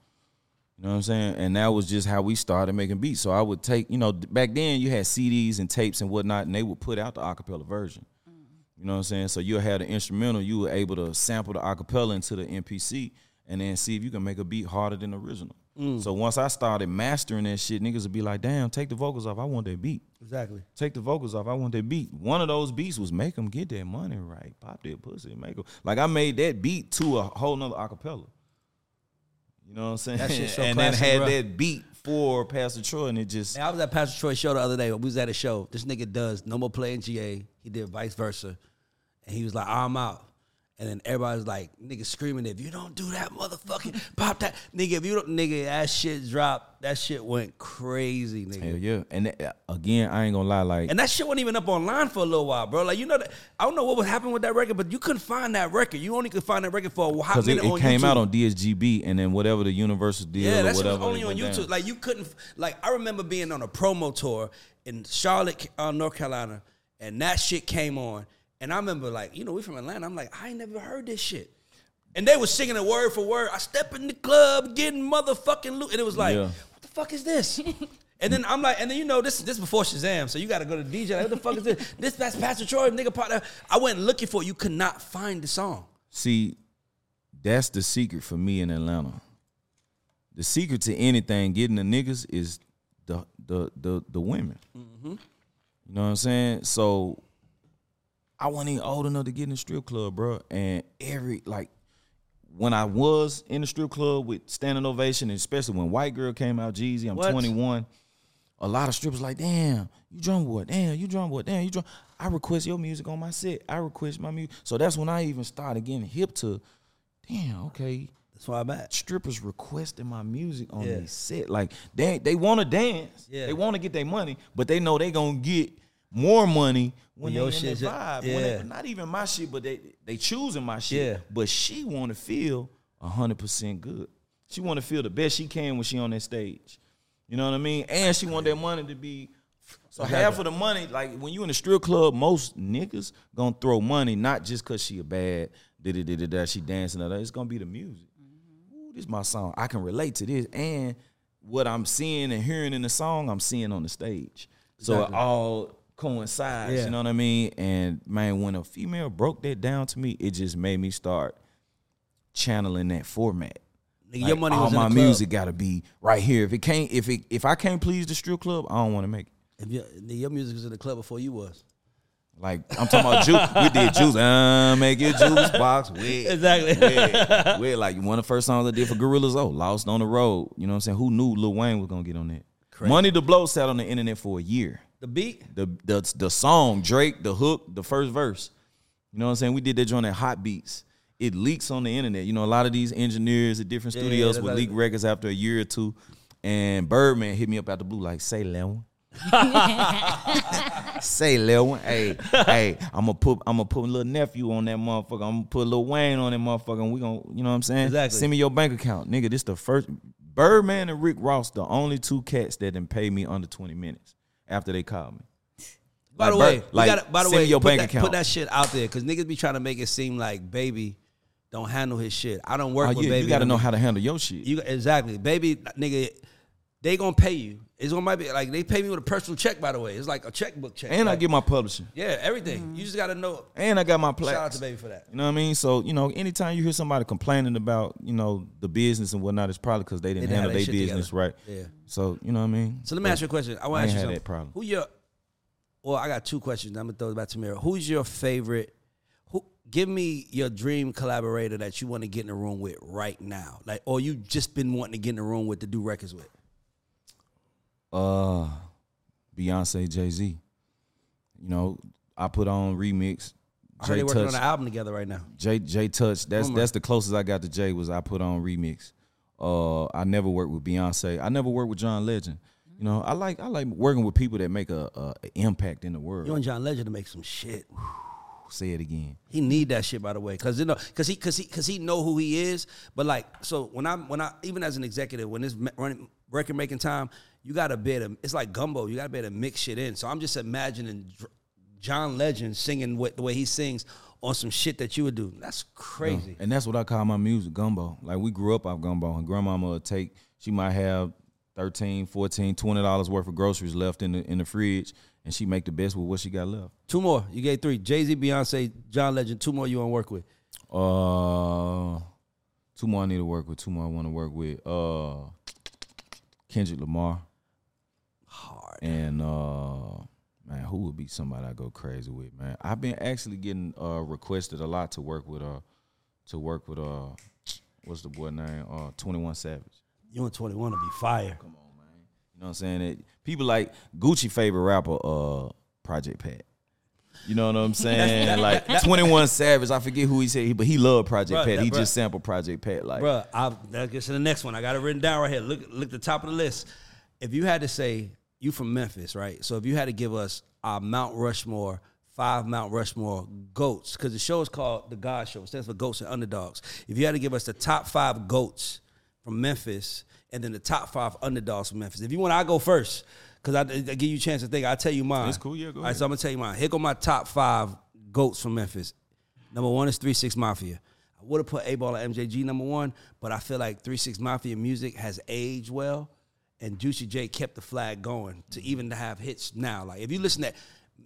You know what I'm saying? And that was just how we started making beats. So I would take, you know, back then you had CDs and tapes and whatnot, and they would put out the acapella version. Mm. You know what I'm saying? So you'll have the instrumental, you were able to sample the acapella into the MPC and then see if you can make a beat harder than the original. Mm. So once I started mastering that shit, niggas would be like, damn, take the vocals off. I want that beat. Exactly. Take the vocals off. I want that beat. One of those beats was make them get that money right. Pop that pussy. Make them. Like I made that beat to a whole nother acapella. You know what I'm saying? That so and then had bro. that beat for Pastor Troy, and it just Man, I was at Pastor Troy's show the other day. We was at a show. This nigga does no more playing GA. He did vice versa, and he was like, I'm out. And then everybody's like, nigga screaming, if you don't do that, motherfucking pop that. Nigga, if you don't, nigga, that shit dropped. That shit went crazy, nigga. Hell yeah. And that, again, I ain't gonna lie, like And that shit wasn't even up online for a little while, bro. Like, you know, that, I don't know what was happening with that record, but you couldn't find that record. You only could find that record for a while. because it, it came YouTube. out on DSGB and then whatever the Universal deal Yeah, or that was whatever. only on YouTube. down. Like you couldn't. Like I remember being on a promo tour in Charlotte, uh, North Carolina, and that shit came on, and I remember like, you know, we from Atlanta. I'm like, I ain't never heard this shit, and they was singing it word for word. I step in the club, getting motherfucking loot, and it was like, Yeah. what the fuck is this? And then I'm like, and then you know this this before Shazam, so you got to go to DJ. Like, what the fuck is this? This that's Pastor Troy, nigga. Partner. I went looking for it. You could not find the song. See, that's the secret for me in Atlanta. The secret to anything getting the niggas is the the the the women. Mm-hmm. You know what I'm saying? So I wasn't even old enough to get in the strip club, bro. And every like when I was in the strip club with standing ovation, especially when White Girl came out, Jeezy, I'm What? 21. A lot of strippers like, damn, you drum boy, damn, you drum boy, damn, you drum. I request your music on my set. I request my music. So that's when I even started getting hip to, damn, okay, That's why I'm at. strippers requesting my music on Yeah. their set. Like they they want to dance. Yeah. They want to get their money, but they know they gonna get more money when When they your in shit vibe. yeah. When they, not even my shit, but they they choosing my shit. Yeah. But she want to feel hundred percent good. She want to feel the best she can when she on that stage. You know what I mean? And she want that money to be. So half of the money, like when you in a strip club, most niggas gonna throw money not just cause she a bad, da da da da da, she dancing, da, da. it's gonna be the music. Ooh, this my song. I can relate to this, and what I'm seeing and hearing in the song, I'm seeing on the stage. So Exactly. it all coincides. Yeah. You know what I mean? And man, when a female broke that down to me, it just made me start channeling that format. Nigga, Like, your money all my music got to be right here. If it can't, if it, if I can't please the strip club, I don't want to make it. If your, your music was in the club before you was. Like I'm talking about juice. We did juice. Uh, make your juice box wet. Exactly. Wet. Wet. Like one of the first songs I did for Gorillas. Oh, Lost on the Road. You know what I'm saying? Who knew Lil Wayne was gonna get on that? Money to Blow sat on the internet for a year. The beat. The the the song Drake, the hook, the first verse. You know what I'm saying? We did that joint at Hot Beats. It leaks on the internet. You know, a lot of these engineers at different Yeah, studios that's would like- leak records after a year or two. And Birdman hit me up out the blue, like, say Lil. say Lil. Hey, hey, I'm gonna put I'm gonna put a little nephew on that motherfucker. I'm gonna put Lil Wayne on that motherfucker. And we gonna, you know what I'm saying? Exactly. Send me your bank account. Nigga, this the first Birdman and Rick Ross, the only two cats that didn't pay me under 20 minutes after they called me. By the way, like, gotta, by the way, your put bank that, account. Put that shit out there because niggas be trying to make it seem like baby don't handle his shit. I don't work Oh, with yeah, baby. you gotta know how to handle your shit. You exactly, baby, nigga. They gonna pay you. It's gonna might be like they pay me with a personal check. By the way, it's like a checkbook check. and I Like, get my publishing. yeah everything. You just gotta know. And I got my plaques. Shout out to baby for that. You know what I mean? So, you know, anytime you hear somebody complaining about, you know, the business and whatnot, it's probably because they didn't They didn't handle their business together. right. Yeah. So, you know what I mean? So let me ask you a question. I want I to ask you something. that problem. Who your? Well, I got two questions. I'm gonna throw it back to Mira. Who's your favorite? Who? Give me your dream collaborator that you want to get in the room with right now, like, or you just been wanting to get in the room with to do records with. Uh Beyonce, Jay Z. You know, I put on remix. I heard Jay they working Touch, on an album together right now. Jay Jay Touch. That's Rumor. that's the closest I got to Jay was I put on remix. Uh, I never worked with Beyonce. I never worked with John Legend. You know, I like I like working with people that make a, a, a impact in the world. You and John Legend to make some shit. Say it again. He need that shit by the way, cause you know, cause he, cause he, cause he know who he is. But like, so when I, when I, even as an executive, when this running record making time, you got to be able to. It's like gumbo. You got to be able to mix shit in. So I'm just imagining John Legend singing what the way he sings on some shit that you would do. That's crazy. And that's what I call my music, gumbo. Like we grew up off gumbo. And grandmama would take, she might have 13, 14, 20 dollars worth of groceries left in the in the fridge, and she make the best with what she got left. Two more. You gave three. Jay Z, Beyonce, John Legend. Two more you want to work with. Uh two more I need to work with, two more I want to work with. Uh Kendrick Lamar. Hard. And uh man, who would be somebody I go crazy with, man? I've been actually getting uh requested a lot to work with uh to work with uh what's the boy name? Uh 21 Savage. You and 21 to be fire. Come on, man. You know what I'm saying? It, people like Gucci favorite rapper, uh, Project Pat. You know what I'm saying? like 21 Savage, I forget who he said, but he loved Project Bruh, Pat. that- He bruh. just sampled Project Pat. Like, Bruh, I, that gets to the next one. I got it written down right here. Look, look at the top of the list. If you had to say you from Memphis, right? So if you had to give us our Mount Rushmore, five Mount Rushmore goats, because the show is called the GAUDS Show. It stands for Goats and Underdogs. If you had to give us the top five goats from Memphis, and then the top five underdogs from Memphis. If you want, I go first because I, I give you a chance to think. I'll tell you mine. It's cool, yeah, go All right, so I'm gonna tell you mine. Here go my top five goats from Memphis. Number one is Three Six Mafia. I would have put 8Ball and MJG number one, but I feel like Three Six Mafia music has aged well, and Juicy J kept the flag going to even to have hits now. Like if you listen to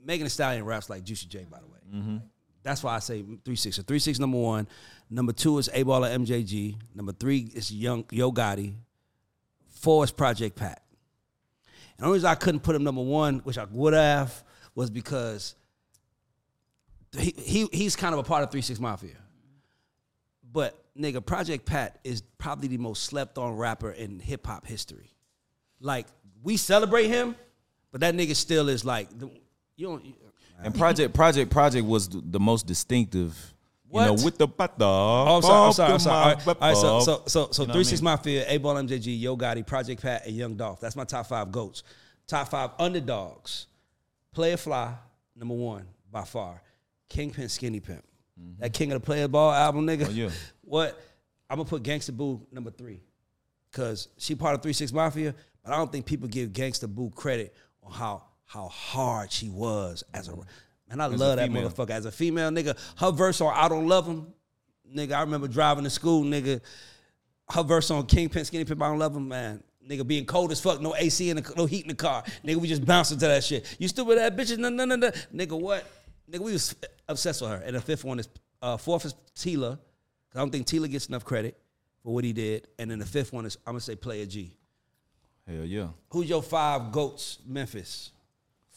Megan Thee Stallion raps like Juicy J, by the way. Mm-hmm. That's why I say three six. So three six number one. Number two is 8Ball and MJG. Number three is Young Yo Gotti. Four is Project Pat. The only reason I couldn't put him number one, which I would have, was because he, he he's kind of a part of Three Six Mafia. But nigga, Project Pat is probably the most slept on rapper in hip hop history. Like we celebrate him, but that nigga still is like you don't. You, and Project Project Project was the most distinctive. You know, What? with the butter. Oh, I'm sorry. I'm sorry. I'm sorry. All right, all right so, so, so, so You know three what I six mean? mafia, 8Ball, MJG, Yo Gotti, Project Pat, and Young Dolph. That's my top five goats. Top five underdogs. Playa Fly, number one by far. Kingpin, Skinny Pimp. That King of the Player Ball album, nigga. Mm-hmm. Oh, yeah. What? I'm gonna put Gangsta Boo number three, cause she part of Three Six Mafia, but I don't think people give Gangsta Boo credit on how how hard she was as a. Man, I As love that female. motherfucker as a female nigga. Her verse on "I Don't Love Him," nigga. I remember driving to school, nigga. Her verse on Kingpin, Skinny Pimp, I don't love him, man. Nigga being cold as fuck, no AC in the no heat in the car. Nigga, we just bouncing to that shit. You stupid ass bitches, no, no, no, no. Nigga, what? Nigga, we was obsessed with her. And the fifth one is uh, fourth is Tela. I don't think Tela gets enough credit for what he did. And then the fifth one is I'm gonna say Player G. Hell yeah. Who's your five goats, Memphis?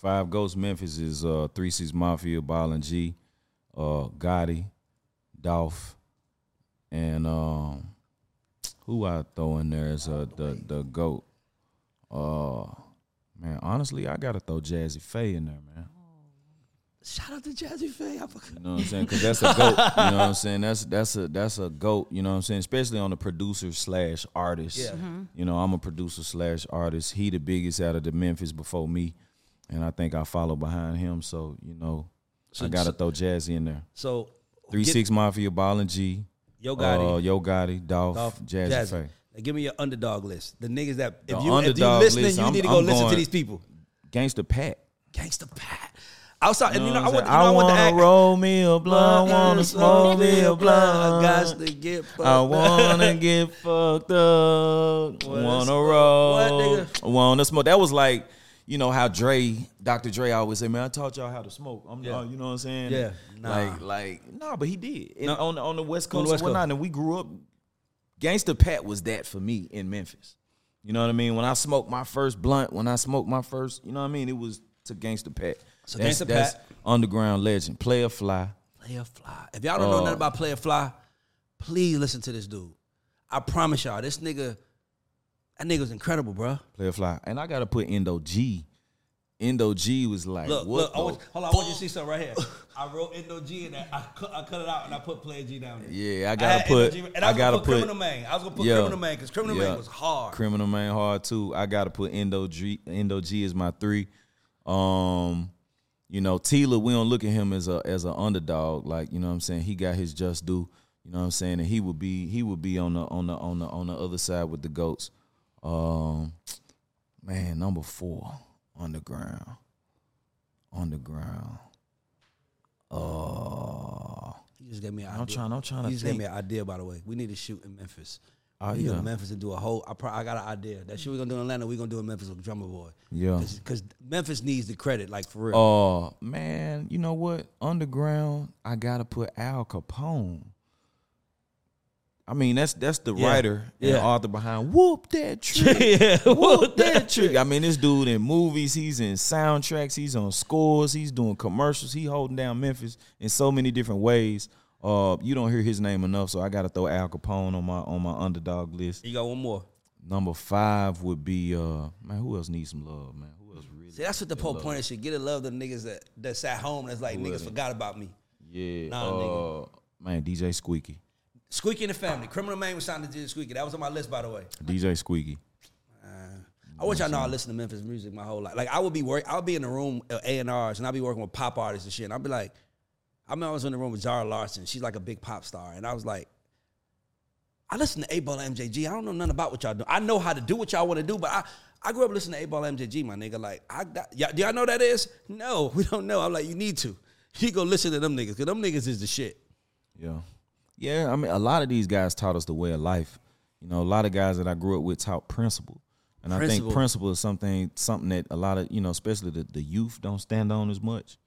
Five Ghosts Memphis is uh Three Six Mafia, Ball and G, uh Gotti, Dolph, and um who I throw in there is uh, the the goat. Uh man, honestly, I gotta throw Jazze Pha in there, man. Shout out to Jazze Pha. I forgot. You know what I'm saying? Because that's a goat. You know what I'm saying? That's that's a that's a goat. You know what I'm saying? Especially on the producer slash artist. Yeah. You know, I'm a producer slash artist. He the biggest out of the Memphis before me, and I think I follow behind him. So you know, So- I gotta so- throw Jazzy in there. So Three get- Six Mafia, Ball and G, Yo Gotti. uh, Yo Gotti, Dolph, Dolph, Jazzy, Jazzy. Pha. Now give me your underdog list. The niggas that if The you if you listening, list, you I'm- need to go I'm listen to these people. Gangsta Pat. Gangsta Pat. Outside, and you know, I want, you know, I saying? want to roll me a blunt, wanna smoke me a I blunt. I got to get fucked I wanna get fucked up. Wanna wanna roll. What, nigga? Wanna smoke. That was like, you know how Dre, Dr. Dre always say, "Man, I taught y'all how to smoke." I'm, Yeah. uh, you know what I'm saying? Yeah. Nah. Like, like, nah, but he did. And No. on the, on the West the Coast West and whatnot, and we grew up. Gangsta Pat was that for me in Memphis. You know what I mean? When I smoked my first blunt, when I smoked my first, you know what I mean? It was to Gangsta Pat. So that's, Gangsta that's Pat- underground legend, Playa Fly. Playa Fly. If y'all don't know Uh, nothing about Playa Fly, please listen to this dude. I promise y'all, this nigga, that nigga's incredible, bro. Playa Fly. And I gotta put Indo G. Indo G was like, Look, what look, I want, hold on, I want you to see something right here. I wrote Indo G in that. I cut, I cut it out and I put Player G down there. Yeah, I I gotta had put. G, and I, I, gotta put, put. Criminal Man. I was gonna put Yeah. Criminal Man because Criminal Yeah. Man was hard. Criminal Man hard too. I gotta put Indo G. Indo G is my three. Um, you know, Tela, we don't look at him as a as an underdog. Like you know, what I'm saying he got his just due. You know, what I'm saying, and he would be he would be on the on the on the on the other side with the goats. Um, man, number four, underground, underground. Uh, He just gave me an. I'm trying. I'm trying He to just gave me an idea, by the way. We need to shoot in Memphis. Oh, we need to go yeah. to Memphis and do a whole. I, pro, I got an idea. That shit we're gonna do in Atlanta. we're gonna do in Memphis with Drumma Boy. Yeah. Because Memphis needs the credit, like for real. Oh man, you know what? Underground, I gotta put Al Kapone. I mean, that's that's the Yeah. writer and Yeah. author behind Whoop That Trick. yeah, Whoop That Trick. I mean, this dude in movies, he's in soundtracks, he's on scores, he's doing commercials, he holding down Memphis in so many different ways. Uh, you don't hear his name enough, so I gotta throw Al Kapone on my on my underdog list. You got one more. Number five would be uh man, who else needs some love, man? Who else really. See, that's what the get whole love. point of. Get a love the niggas that that's at home. That's like Who niggas forgot about me. Yeah. Nah, uh, nigga. man, DJ Squeaky. Squeaky and the family. Criminal Man was signed to DJ Squeaky. That was on my list, by the way. DJ Squeaky. Uh, I want y'all know I listen to Memphis music my whole life. Like I would be work, I would be in the room A and R's, and I'd be working with pop artists and shit. And I'd be like, I remember I was in the room with Zara Larsson. She's like a big pop star, and I was like, I listen to 8Ball MJG. I don't know nothing about what y'all do. I know how to do what y'all want to do, but I I grew up listening to 8Ball MJG, my nigga. Like, I got, y'all, do y'all know that is? No, we don't know. I'm like, you need to. You go listen to them niggas, because them niggas is the shit. Yeah. Yeah, I mean, a lot of these guys taught us the way of life. You know, a lot of guys that I grew up with taught principle. And I think principle is something something that a lot of, you know, especially the, the youth don't stand on as much.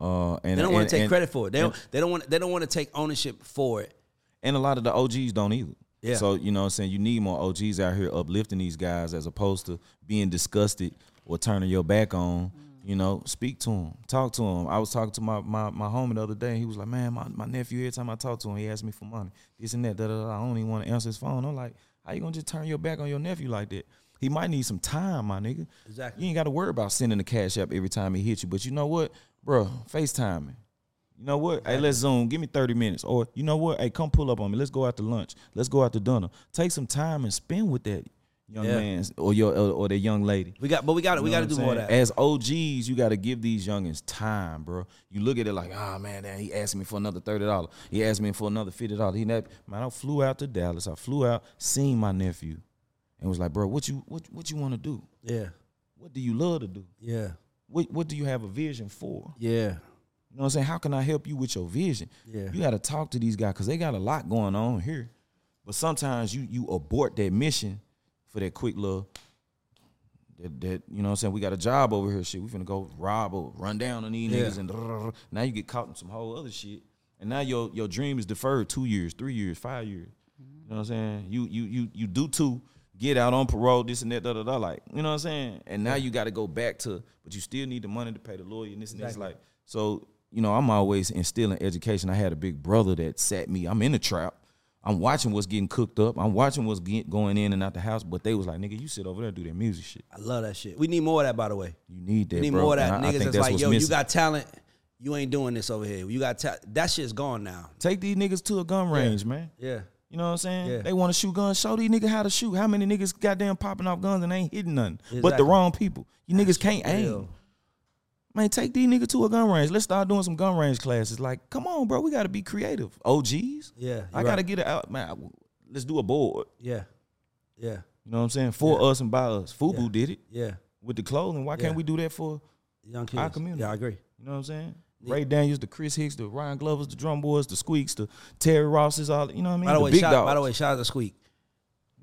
Uh, and They don't want to take and- credit for it. They don't. They don't want. They don't want to take ownership for it. And a lot of the OGs don't either. Yeah. So, you know what I'm saying? You need more OGs out here uplifting these guys as opposed to being disgusted or turning your back on. You know, speak to him, talk to him. I was talking to my, my, my homie the other day, and he was like, Man, my, my nephew, every time I talk to him, he asks me for money. This and that, da, da, da. I don't even want to answer his phone. I'm like, How you gonna just turn your back on your nephew like that? He might need some time, my nigga. Exactly. You ain't got to worry about sending the cash app every time he hits you. But you know what, bro? FaceTime me. You know what? Hey, let's zoom. Give me 30 minutes. Or you know what? Hey, come pull up on me. Let's go out to lunch. Let's go out to dinner. Take some time and spend with that young Yeah. man or your or, or that young lady. We got, but we got to. We got to do I'm more of that. As OGs, you got to give these youngins time, bro. You look at it like, ah, man, damn, he asked me for another thirty dollars. He asked me for another fifty dollars. He never, man, I flew out to Dallas. I flew out, seen my nephew, and was like, bro, what you what what you want to do? Yeah, What do you love to do? yeah, What what do you have a vision for? yeah, You know what I'm saying? How can I help you with your vision? Yeah. You got to talk to these guys because they got a lot going on here. But sometimes you you abort that mission for that quick little that, that you know what I'm saying? We got a job over here, shit. We finna go rob or run down on these Yeah. niggas and now you get caught in some whole other shit. And now your your dream is deferred two years, three years, five years. You know what I'm saying? You you you you do two, get out on parole, this and that, da da da. Like, you know what I'm saying? And now you got to go back to, but you still need the money to pay the lawyer and this and this. Like, so you know, I'm always instilling education. I had a big brother that sat me. I'm in the trap. I'm watching what's getting cooked up. I'm watching what's get, going in and out the house. But they was like, nigga, you sit over there and do that music shit. I love that shit. We need more of that, by the way. You need that, We need bro. more of that. And I- I Niggas that's, that's like, yo, you got talent. You ain't doing this over here. You got ta- that shit's gone now. Take these niggas to a gun range, man. Yeah, You know what I'm saying? Yeah. They want to shoot guns. Show these niggas how to shoot. How many niggas goddamn popping off guns and ain't hitting nothing? But the wrong people. You niggas can't aim. Man, take these niggas to a gun range. Let's start doing some gun range classes. Like, come on, bro. We got to be creative. OGs. Yeah, I got to get it out, man. I- Let's do a board. yeah, yeah, You know what I'm saying? For us and by us. Fubu Yeah. did it yeah. with the clothing. Why Yeah. can't we do that for, Young kids. Our community. Yeah, I agree. you know what I'm saying? Ray Daniels, the Chris Hicks, the Ryan Glovers, the Drum Boys, the Squeaks, the Terry Rosses, all you know what I mean? By the way, big shout, dogs. by the way, shout out to Squeak.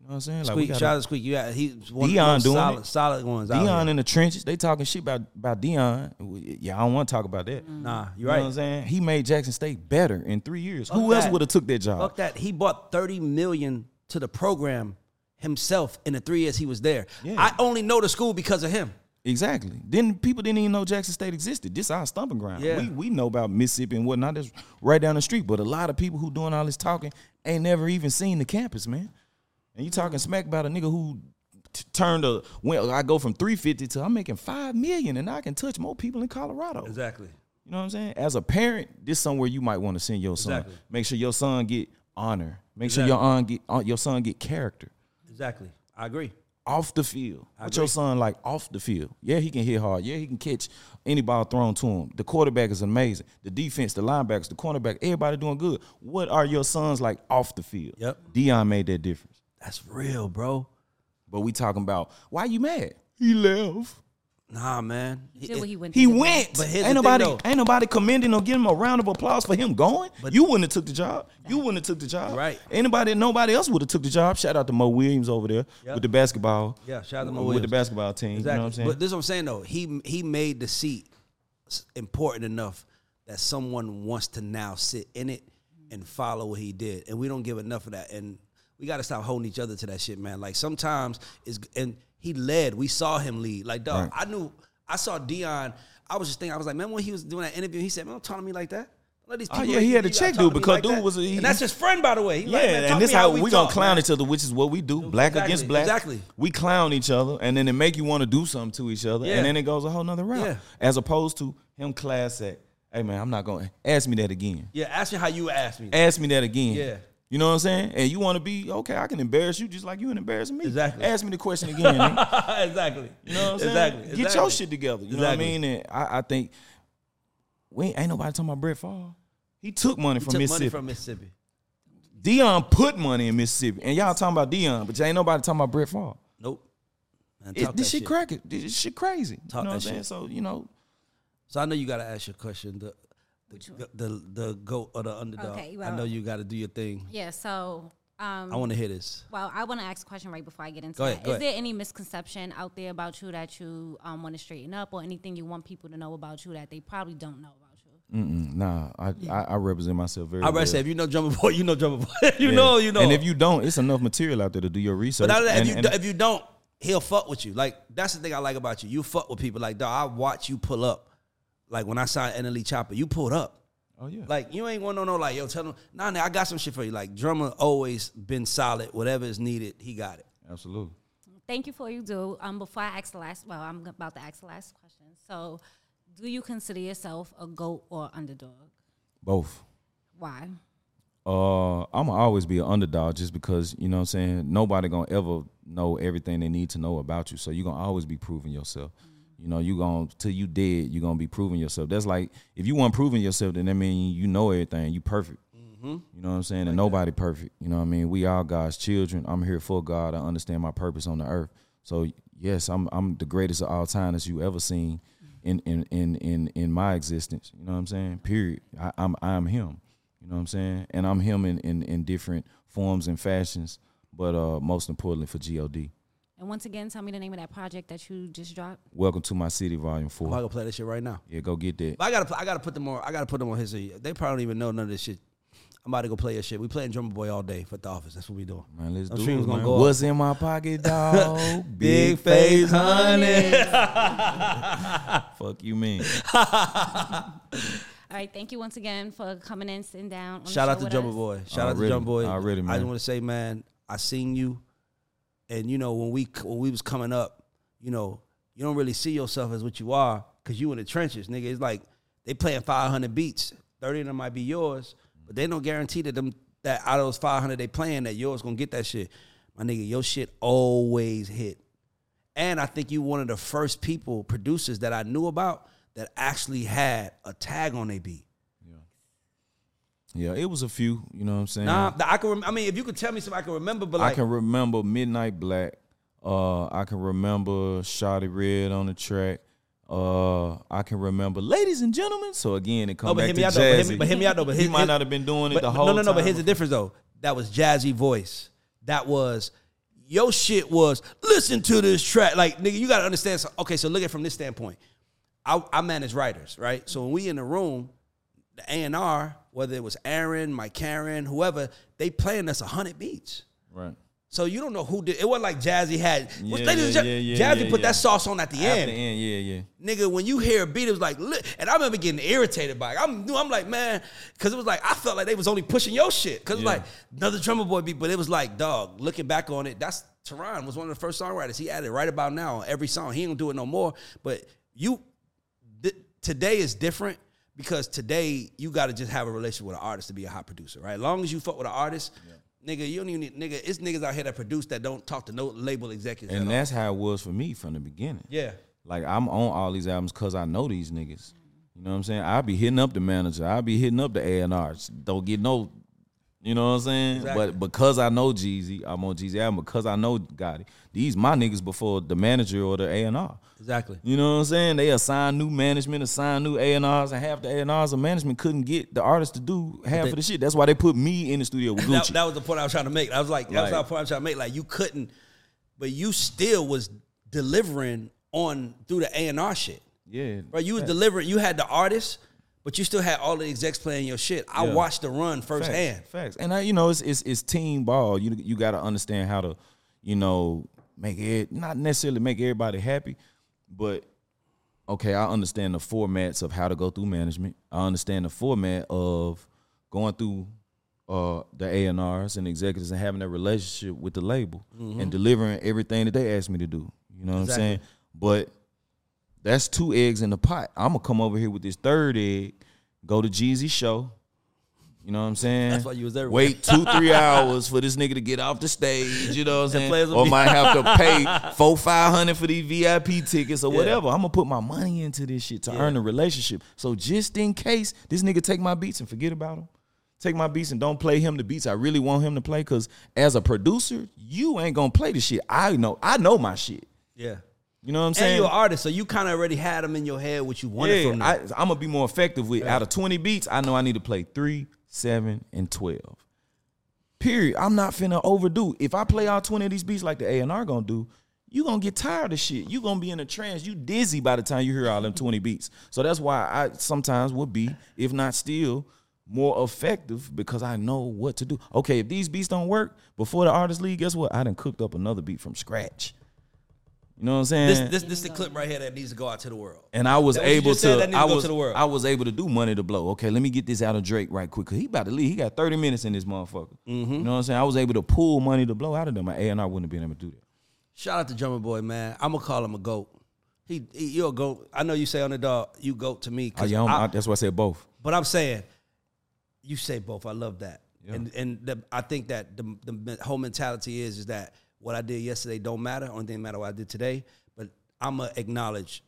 You know what I'm saying? Like Squeak, gotta- shout out to Squeak. You got he's one Deion of doing solid, it. solid ones. Deion in the trenches, they talking shit about about Deion. Yeah, I don't want to talk about that. Nah, You you're know right. what I'm saying? He made Jackson State better in three years. Fuck Who else would have took that job? Fuck that. He bought 30 million to the program himself in the three years he was there. Yeah. I only know the school because of him. Exactly. Then people didn't even know Jackson State existed. This our stomping ground. Yeah. We we know about Mississippi and whatnot. That's right down the street. But a lot of people who doing all this talking ain't never even seen the campus, man. And you talking smack about a nigga who t- turned a when I go from three fifty to I'm making five million and I can touch more people in Colorado. Exactly. You know what I'm saying? As a parent, this somewhere you might want to send your son. Exactly. Make sure your son get honor. Make sure your on get your son get character Exactly. I agree. off the field. What agree. your son like off the field? Yeah, he can hit hard. Yeah, he can catch any ball thrown to him. The quarterback is amazing. The defense, the linebackers, the cornerback, everybody doing good. What are your sons like off the field? Yep. Deion made that difference. That's real, bro. But we talking about why you mad? He left. Nah, man. He did what he went. He to went. But here's ain't the thing, nobody, though. ain't nobody commending or giving him a round of applause for him going. But you wouldn't have took the job. You wouldn't have took the job. Right. Anybody, nobody else would have took the job. Shout out to Mo Williams over there Yep. with the basketball. Yeah, shout out to Mo with Williams. the basketball team. Exactly. You know what I'm saying? But this is what I'm saying though. He he made the seat important enough that someone wants to now sit in it and follow what he did. And we don't give enough of that. And we gotta stop holding each other to that shit, man. Like sometimes is and he led. We saw him lead. Like dog, Right. I knew I saw Deion. I was just thinking, I was like, man, when he was doing that interview, he said, man, don't talk to me like that. Let these Oh, yeah, he had to check dude because like dude that. was a- he- and that's his friend, by the way. He Yeah, like, and this me how we, we gonna clown man. each other, which is what we do. Black Exactly, against black. exactly. We clown each other, and then it make you want to do something to each other, Yeah. and then it goes a whole nother route. Yeah. As opposed to him class act. Hey man, I'm not going. to Ask me that again. Yeah, ask me how you asked me. Ask me that again. Yeah. You know what I'm saying? And you want to be okay? I can embarrass you just like you embarrassing me. Exactly. Ask me the question again. exactly. You know what I'm saying? Exactly. Get your shit together. You Exactly. know what I mean? And I, I think we ain't, ain't nobody talking about Brett Favre. He took money He from took Mississippi. money from Mississippi. Deion put money in Mississippi, and y'all talking about Deion, but ain't nobody talking about Brett Favre. Nope. Man, It, this shit crack it. This shit crazy. Talk you know what I'm saying? shit. So you know, So I know you got to ask your question. The the, the the goat or the underdog. Okay, I know you got to do your thing. Yeah. So. Um, I want to hear this. Well, I want to ask a question right before I get into Go ahead, that. go Is ahead. there any misconception out there about you that you um, want to straighten up, or anything you want people to know about you that they probably don't know about you? mm-mm, nah. I, I I represent myself very. I well. already said if you know Drumma Boy, you know Drumma Boy. you Yeah. know, you know. And if you don't, it's enough material out there to do your research. But other than that, and, if you and- do- if you don't, he'll fuck with you. Like that's the thing I like about you. You fuck with people. Like dog, I watch you pull up. Like when I signed NLE Choppa, you pulled up. oh yeah, Like you ain't want to know like yo tell them nah nah I got some shit for you. Like Drumma always been solid. Whatever is needed, he got it. absolutely. Thank you for you do. Um, before I ask the last, well, I'm about to ask the last question. So, do you consider yourself a goat or underdog? Both. Why? Uh, I'm gonna always be an underdog just because you know what I'm saying. Nobody gonna ever know everything they need to know about you, so you're gonna always be proving yourself. You know, you gonna till you dead, you're gonna be proving yourself. That's like if you weren't proving yourself, then that means you know everything. You perfect. You know what I'm saying? and nobody perfect. You know what I mean? We all God's children. I'm here for God. I understand my purpose on the earth. So yes, I'm I'm the greatest of all time that you ever seen in in in in in my existence. You know what I'm saying? Period. I, I'm I'm him. You know what I'm saying? And I'm him in in, in different forms and fashions. But uh, most importantly for God. And once again, tell me the name of that project that you just dropped. Welcome to my city, Volume Four. I'm gonna play this shit right now. Yeah, go get that. But I gotta put- I gotta put them on. I gotta put them on his. Ear. They probably don't even know none of this shit. I'm about to go play your shit. We playing Drumma Boy all day for the office. That's what we doing. Man, let's I'm do sure it. man. go up. What's in my pocket, dog? Big face, honey. Fuck you, mean? All right, thank you once again for coming in, sitting down. On the Shout show out to with Drumma us. Boy. Shout out to Already, Drumma Boy. already, man. I just want to say, man, I seen you, and you know when we when we was coming up, you know you don't really see yourself as what you are because you in the trenches, nigga. It's like they playing 500 beats, 30 of them might be yours, but they don't guarantee that them that out of those 500 they playing that yours gonna get that shit. My nigga, your shit always hit. And I think you one of the first people, producers that I knew about that actually had a tag on their beat. Yeah, it was a few. You know what I'm saying? Nah, I can. Rem- I mean, if you could tell me something, I can remember. But like, I can remember Midnight Black. Uh, I can remember Shawty Redd on the track. Uh, I can remember Ladies and Gentlemen. So again, it comes but back to out though. But jazzy. me, but out though. But he might his- not have been doing it the whole No, no, no. time. But here's the difference though. That was jazzy voice. That was your shit. Was listen to this track. Like nigga, you gotta understand. So, okay, so look at it from this standpoint. I, I manage writers, right? So when we in the room, the A and R, whether it was Aaron, Mike Caren, whoever, they playing us hundred beats. right. So you don't know who did. It wasn't like Jazzy had. Yeah, yeah, gen- yeah, Jazzy put that sauce on at the At end. the end, yeah, yeah. Nigga, when you hear a beat, it was like, li- and I remember getting irritated by it. I'm, I'm like, man, because it was like, I felt like they was only pushing your shit. Because like, another Drumma Boy beat, but it was like, dog, looking back on it, that's, Teron was one of the first songwriters. He added right about now on every song. He don't do it no more. But you, th- today is different because today you got to just have a relationship with an artist to be a hot producer, right? As long as you fuck with an artist, nigga, you don't even need, nigga, it's niggas out here that produce that don't talk to no label executives. And at all. that's how it was for me from the beginning. yeah. Like I'm on all these albums because I know these niggas. You know what I'm saying? I'll be hitting up the manager. I'll be hitting up the A and R's. Don't get no, you know what I'm saying? Exactly. But because I know Jeezy, I'm on Jeezy album. Because I know Gotti, these my niggas before the manager or the A and R. Exactly. You know what I'm saying? They assign new management, assign new A and R's, and half the A and R's of management couldn't get the artist to do half they- of the shit. That's why they put me in the studio with That, Gucci. that was the point I was trying to make. I was like, that's Like- the point I was trying to make. Like you couldn't, but you still was delivering on through the A and R shit. yeah, Right? You was delivering. You had the artist, but you still had all the execs playing your shit. I Yeah. watched the run Facts, firsthand. Facts. And I, you know, it's, it's it's team ball. You you got to understand how to, you know, make it not necessarily make everybody happy, but okay, I understand the formats of how to go through management. I understand the format of going through uh, the A and R's and executives and having that relationship with the label and delivering everything that they ask me to do. You know what Mm-hmm. I'm saying? But that's two eggs in the pot. I'm gonna come over here with this third egg, go to Jeezy show. You know what I'm saying? That's why you was everywhere. Wait two, three hours for this nigga to get off the stage. You know what I'm saying? Or might have to pay four, five hundred for these VIP tickets or whatever. I'm gonna put my money into this shit to earn a relationship. So just in case this nigga take my beats and forget about him, take my beats and don't play him the beats I really want him to play. Cause as a producer, you ain't gonna play the shit. I know, I know my shit. Yeah. You know what I'm saying? And you're an artist, so you kind of already had them in your head what you wanted yeah, from them. I, I'm gonna be more effective with out of 20 beats. I know I need to play three, seven, and 12. Period. I'm not finna overdo. If I play all 20 of these beats like the A and R gonna do, you gonna get tired of shit. You gonna be in a trance. You dizzy by the time you hear all them 20 beats. So that's why I sometimes would be, if not still, more effective because I know what to do. Okay, if these beats don't work before the artist league, guess what? I done cooked up another beat from scratch. You know what I'm saying? this this this the clip right here that needs to go out to the world. And I was That what you able to, That needs to I was, to the world. I was able to do money to blow. Okay, let me get this out of Drake right quick. Cause he about to leave. He got 30 minutes in this motherfucker. Mm-hmm. You know what I'm saying? I was able to pull money to blow out of them. My A&R wouldn't have been able to do that. Shout out to Drumma Boy, man. I'm gonna call him a goat. He, he you're a goat. I know you say on the dog, you goat to me. Oh, yeah, I- I- that's why I said both. But I'm saying, you say both. I love that, Yeah. and and the, I think that the, the whole mentality is is that what I did yesterday don't matter. Only thing matter what I did today. But I'ma acknowledge,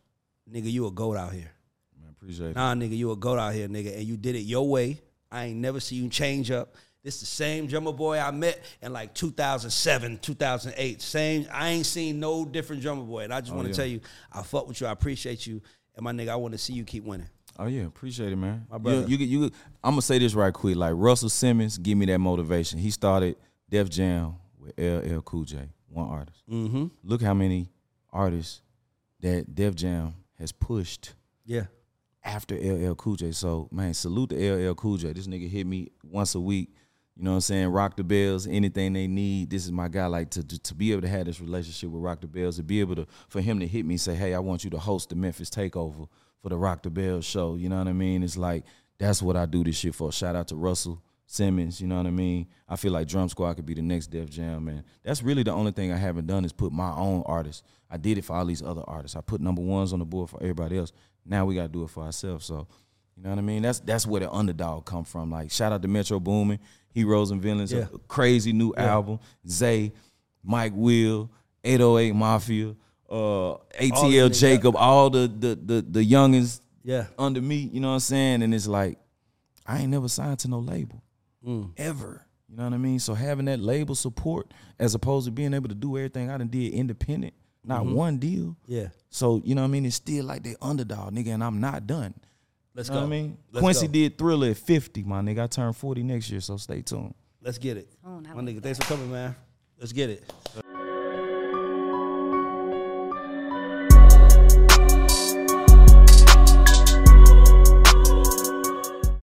nigga, you a goat out here. Man, appreciate it. Nah, nigga, you a goat out here, nigga, and you did it your way. I ain't never see you change up. This the same Drumma Boy I met in like 2007, 2008. Same. I ain't seen no different Drumma Boy, and I just oh, want to yeah. tell you, I fuck with you. I appreciate you, and my nigga, I want to see you keep winning. Oh yeah, appreciate it, man. My brother. You, you, you, I'm gonna say this right quick. Like Russell Simmons, give me that motivation. He started Def Jam with LL Cool J, one artist. Mm-hmm. Look how many artists that Def Jam has pushed Yeah. after LL Cool J. So man, salute to LL Cool J. This nigga hit me once a week. You know what I'm saying? Rock the bells, anything they need. This is my guy. Like to, to to be able to have this relationship with Rock the Bells, to be able to for him to hit me and say, Hey, I want you to host the Memphis takeover for the Rock the Bells show. You know what I mean? It's like that's what I do this shit for. Shout out to Russell Simmons, you know what I mean? I feel like Drum Squad could be the next Def Jam, man. That's really the only thing I haven't done is put my own artists. I did it for all these other artists. I put number ones on the board for everybody else. Now we gotta do it for ourselves. So, you know what I mean? That's that's where the underdog come from. Like shout out to Metro Boomin, Heroes and Villains, Yeah. a crazy new album. Zay, Mike Will, 808 Mafia, uh, ATL niggas. Jacob, all the the the the youngins Yeah. under me, you know what I'm saying? And it's like, I ain't never signed to no label. Mm. Ever. You know what I mean? So having that label support as opposed to being able to do everything I done did independent, not mm-hmm. one deal. Yeah. So, you know what I mean? It's still like they underdog, nigga, and I'm not done. Let's You know go. what I mean? Let's Quincy go. did Thriller at 50, my nigga. I turned 40 next year, so stay tuned. Let's get it. Oh, my nigga, thanks for coming, man. Let's get it.